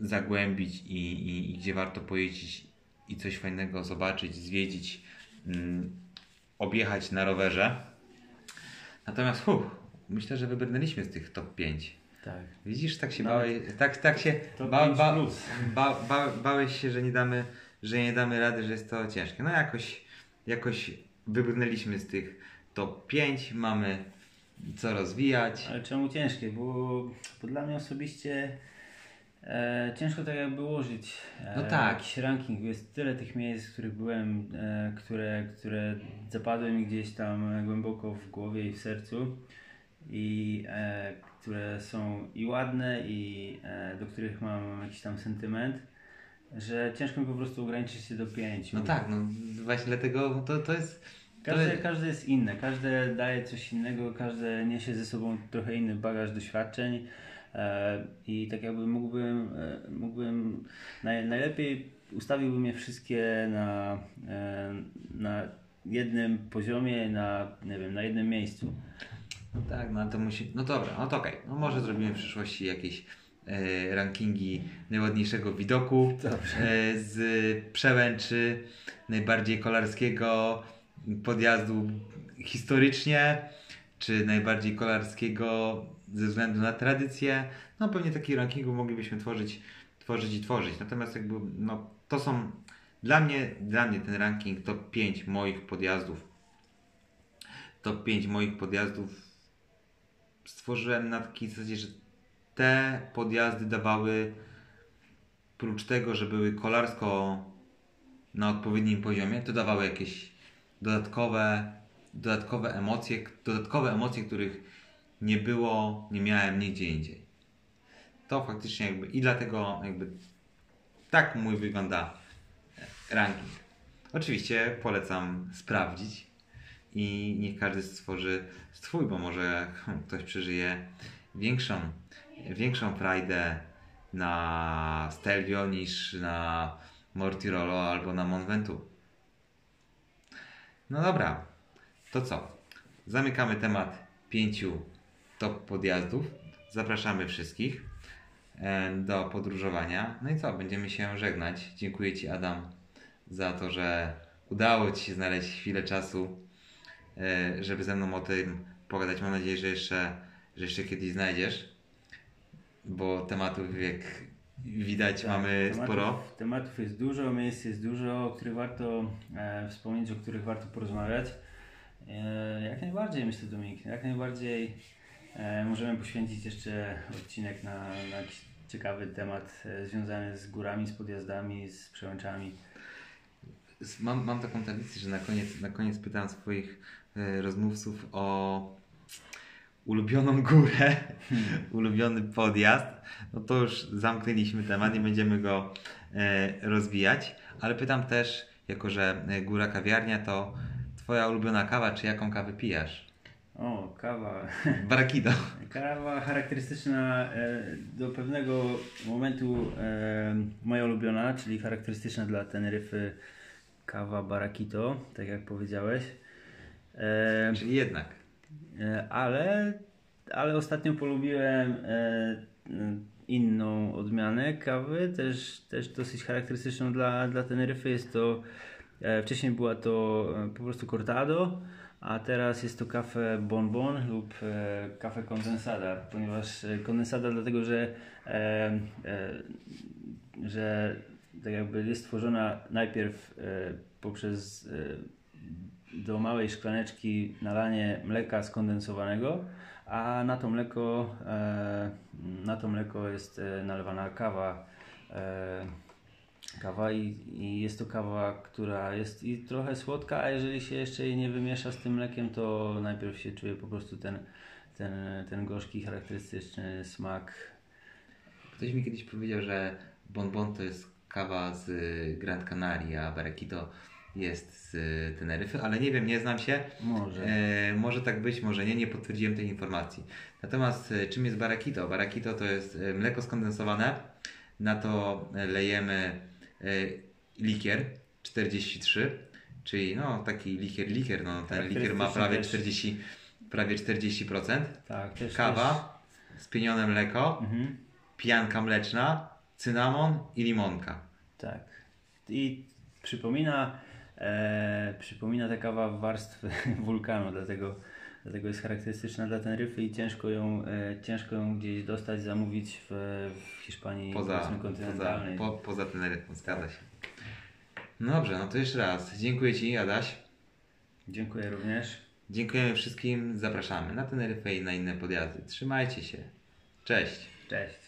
[SPEAKER 1] zagłębić i, i, i gdzie warto pojeździć i coś fajnego zobaczyć, zwiedzić, mm, objechać na rowerze. Natomiast huh, myślę, że wybrnęliśmy z tych top 5.
[SPEAKER 2] Tak.
[SPEAKER 1] Widzisz, tak się
[SPEAKER 2] Nawet
[SPEAKER 1] bałeś, tak, tak się ba,
[SPEAKER 2] 5
[SPEAKER 1] ba, ba, ba, bałeś się, że nie damy, że nie damy rady, że jest to ciężkie. No jakoś, jakoś wybrnęliśmy z tych top 5, mamy co rozwijać.
[SPEAKER 2] Ale czemu ciężkie? Bo, bo dla mnie osobiście e, ciężko tak jakby ułożyć e,
[SPEAKER 1] No tak.
[SPEAKER 2] jakiś ranking. Jest tyle tych miejsc, w których byłem, e, które, które zapadły mi gdzieś tam głęboko w głowie i w sercu i e, które są i ładne i e, do których mam jakiś tam sentyment, że ciężko mi po prostu ograniczyć się do pięciu.
[SPEAKER 1] No tak, no właśnie dlatego to, to jest...
[SPEAKER 2] Każde,
[SPEAKER 1] jest
[SPEAKER 2] każde jest inne, każde daje coś innego, każde niesie ze sobą trochę inny bagaż doświadczeń e, i tak jakby mógłbym, e, mógłbym naj, najlepiej ustawiłbym je wszystkie na, e, na jednym poziomie, na, nie wiem, na jednym miejscu.
[SPEAKER 1] Tak, no to musi. No dobra, no to okej. No może zrobimy w przyszłości jakieś e, rankingi najładniejszego widoku e, z przełęczy najbardziej kolarskiego podjazdu historycznie, czy najbardziej kolarskiego ze względu na tradycję. No pewnie taki rankingu moglibyśmy tworzyć, tworzyć i tworzyć. Natomiast jakby no to są dla mnie, dla mnie ten ranking top 5 moich podjazdów. Top 5 moich podjazdów stworzyłem na takiej zasadzie, że te podjazdy dawały, prócz tego, że były kolarsko na odpowiednim poziomie, to dawały jakieś dodatkowe, dodatkowe emocje, dodatkowe emocje, których nie było, nie miałem nigdzie indziej. To faktycznie jakby i dlatego jakby tak mój wygląda ranking. Oczywiście polecam sprawdzić i niech każdy stworzy swój, bo może ktoś przeżyje większą, większą frajdę na Stelvio niż na Mortirolo albo na Mont Ventoux. No dobra, to co? Zamykamy temat pięciu top podjazdów. Zapraszamy wszystkich e, do podróżowania. No i co? Będziemy się żegnać. Dziękuję Ci, Adam, za to, że udało Ci się znaleźć chwilę czasu, e, żeby ze mną o tym pogadać. Mam nadzieję, że jeszcze, że jeszcze kiedyś znajdziesz, bo tematów, jak widać,
[SPEAKER 2] Tak,
[SPEAKER 1] mamy
[SPEAKER 2] tematów,
[SPEAKER 1] sporo.
[SPEAKER 2] Tematów jest dużo, miejsc jest dużo, o których warto e, wspomnieć, o których warto porozmawiać. E, jak najbardziej, myślę, Dominik, jak najbardziej e, możemy poświęcić jeszcze odcinek na, na jakiś ciekawy temat e, związany z górami, z podjazdami, z przełęczami.
[SPEAKER 1] Mam, mam taką tradycję, że na koniec, na koniec pytam swoich rozmówców o ulubioną górę, [laughs] ulubiony podjazd. No to już zamknęliśmy temat, nie będziemy go rozwijać, ale pytam też, jako że góra kawiarnia, to Twoja ulubiona kawa, czy jaką kawę pijasz?
[SPEAKER 2] O, kawa. [laughs]
[SPEAKER 1] Barakido.
[SPEAKER 2] Kawa charakterystyczna e, do pewnego momentu e, moja ulubiona, czyli charakterystyczna dla Teneryfy kawa Barakito, tak jak powiedziałeś. E,
[SPEAKER 1] Czyli jednak.
[SPEAKER 2] ale, ale ostatnio polubiłem inną odmianę kawy, też, też dosyć charakterystyczną dla, dla Teneryfy. Jest to, wcześniej była to e, po prostu cortado, a teraz jest to kafe bonbon lub e, kafe kondensada, ponieważ e, kondensada dlatego, że, e, e, że tak jakby jest tworzona najpierw e, poprzez do małej szklaneczki nalanie mleka skondensowanego, a na to mleko, e, na to mleko jest e, nalewana kawa. Kawa i, i jest to kawa, która jest i trochę słodka, a jeżeli się jeszcze jej nie wymiesza z tym mlekiem, to najpierw się czuje po prostu ten, ten, ten gorzki, charakterystyczny smak.
[SPEAKER 1] Ktoś mi kiedyś powiedział, że bonbon to jest kawa z Grand Canaria, a Barakito jest z Teneryfy, ale nie wiem, nie znam się.
[SPEAKER 2] Może.
[SPEAKER 1] E, może tak być, może nie, nie potwierdziłem tej informacji. Natomiast e, czym jest Barakito? Barakito to jest e, mleko skondensowane, na to lejemy likier 43, czyli no taki likier, likier, no ten likier ma prawie
[SPEAKER 2] Charakterystyczny
[SPEAKER 1] 40, prawie 40%.
[SPEAKER 2] Tak, też
[SPEAKER 1] Kawa, spienione mleko,
[SPEAKER 2] Też, mhm.
[SPEAKER 1] pianka mleczna, cynamon i limonka.
[SPEAKER 2] Tak. I przypomina, e, przypomina ta kawa warstwy [laughs] wulkanu, dlatego, dlatego jest charakterystyczna dla Teneryfy i ciężko ją, e, ciężko ją gdzieś dostać, zamówić w, w Hiszpanii
[SPEAKER 1] Poza,
[SPEAKER 2] powiedzmy
[SPEAKER 1] poza,
[SPEAKER 2] kontynentalnej.
[SPEAKER 1] po, poza Teneryfą, zgadza się. No Dobrze, no to jeszcze raz. Dziękuję Ci, Adaś.
[SPEAKER 2] Dziękuję również.
[SPEAKER 1] Dziękujemy wszystkim. Zapraszamy na Teneryfę i na inne podjazdy. Trzymajcie się. Cześć.
[SPEAKER 2] Cześć.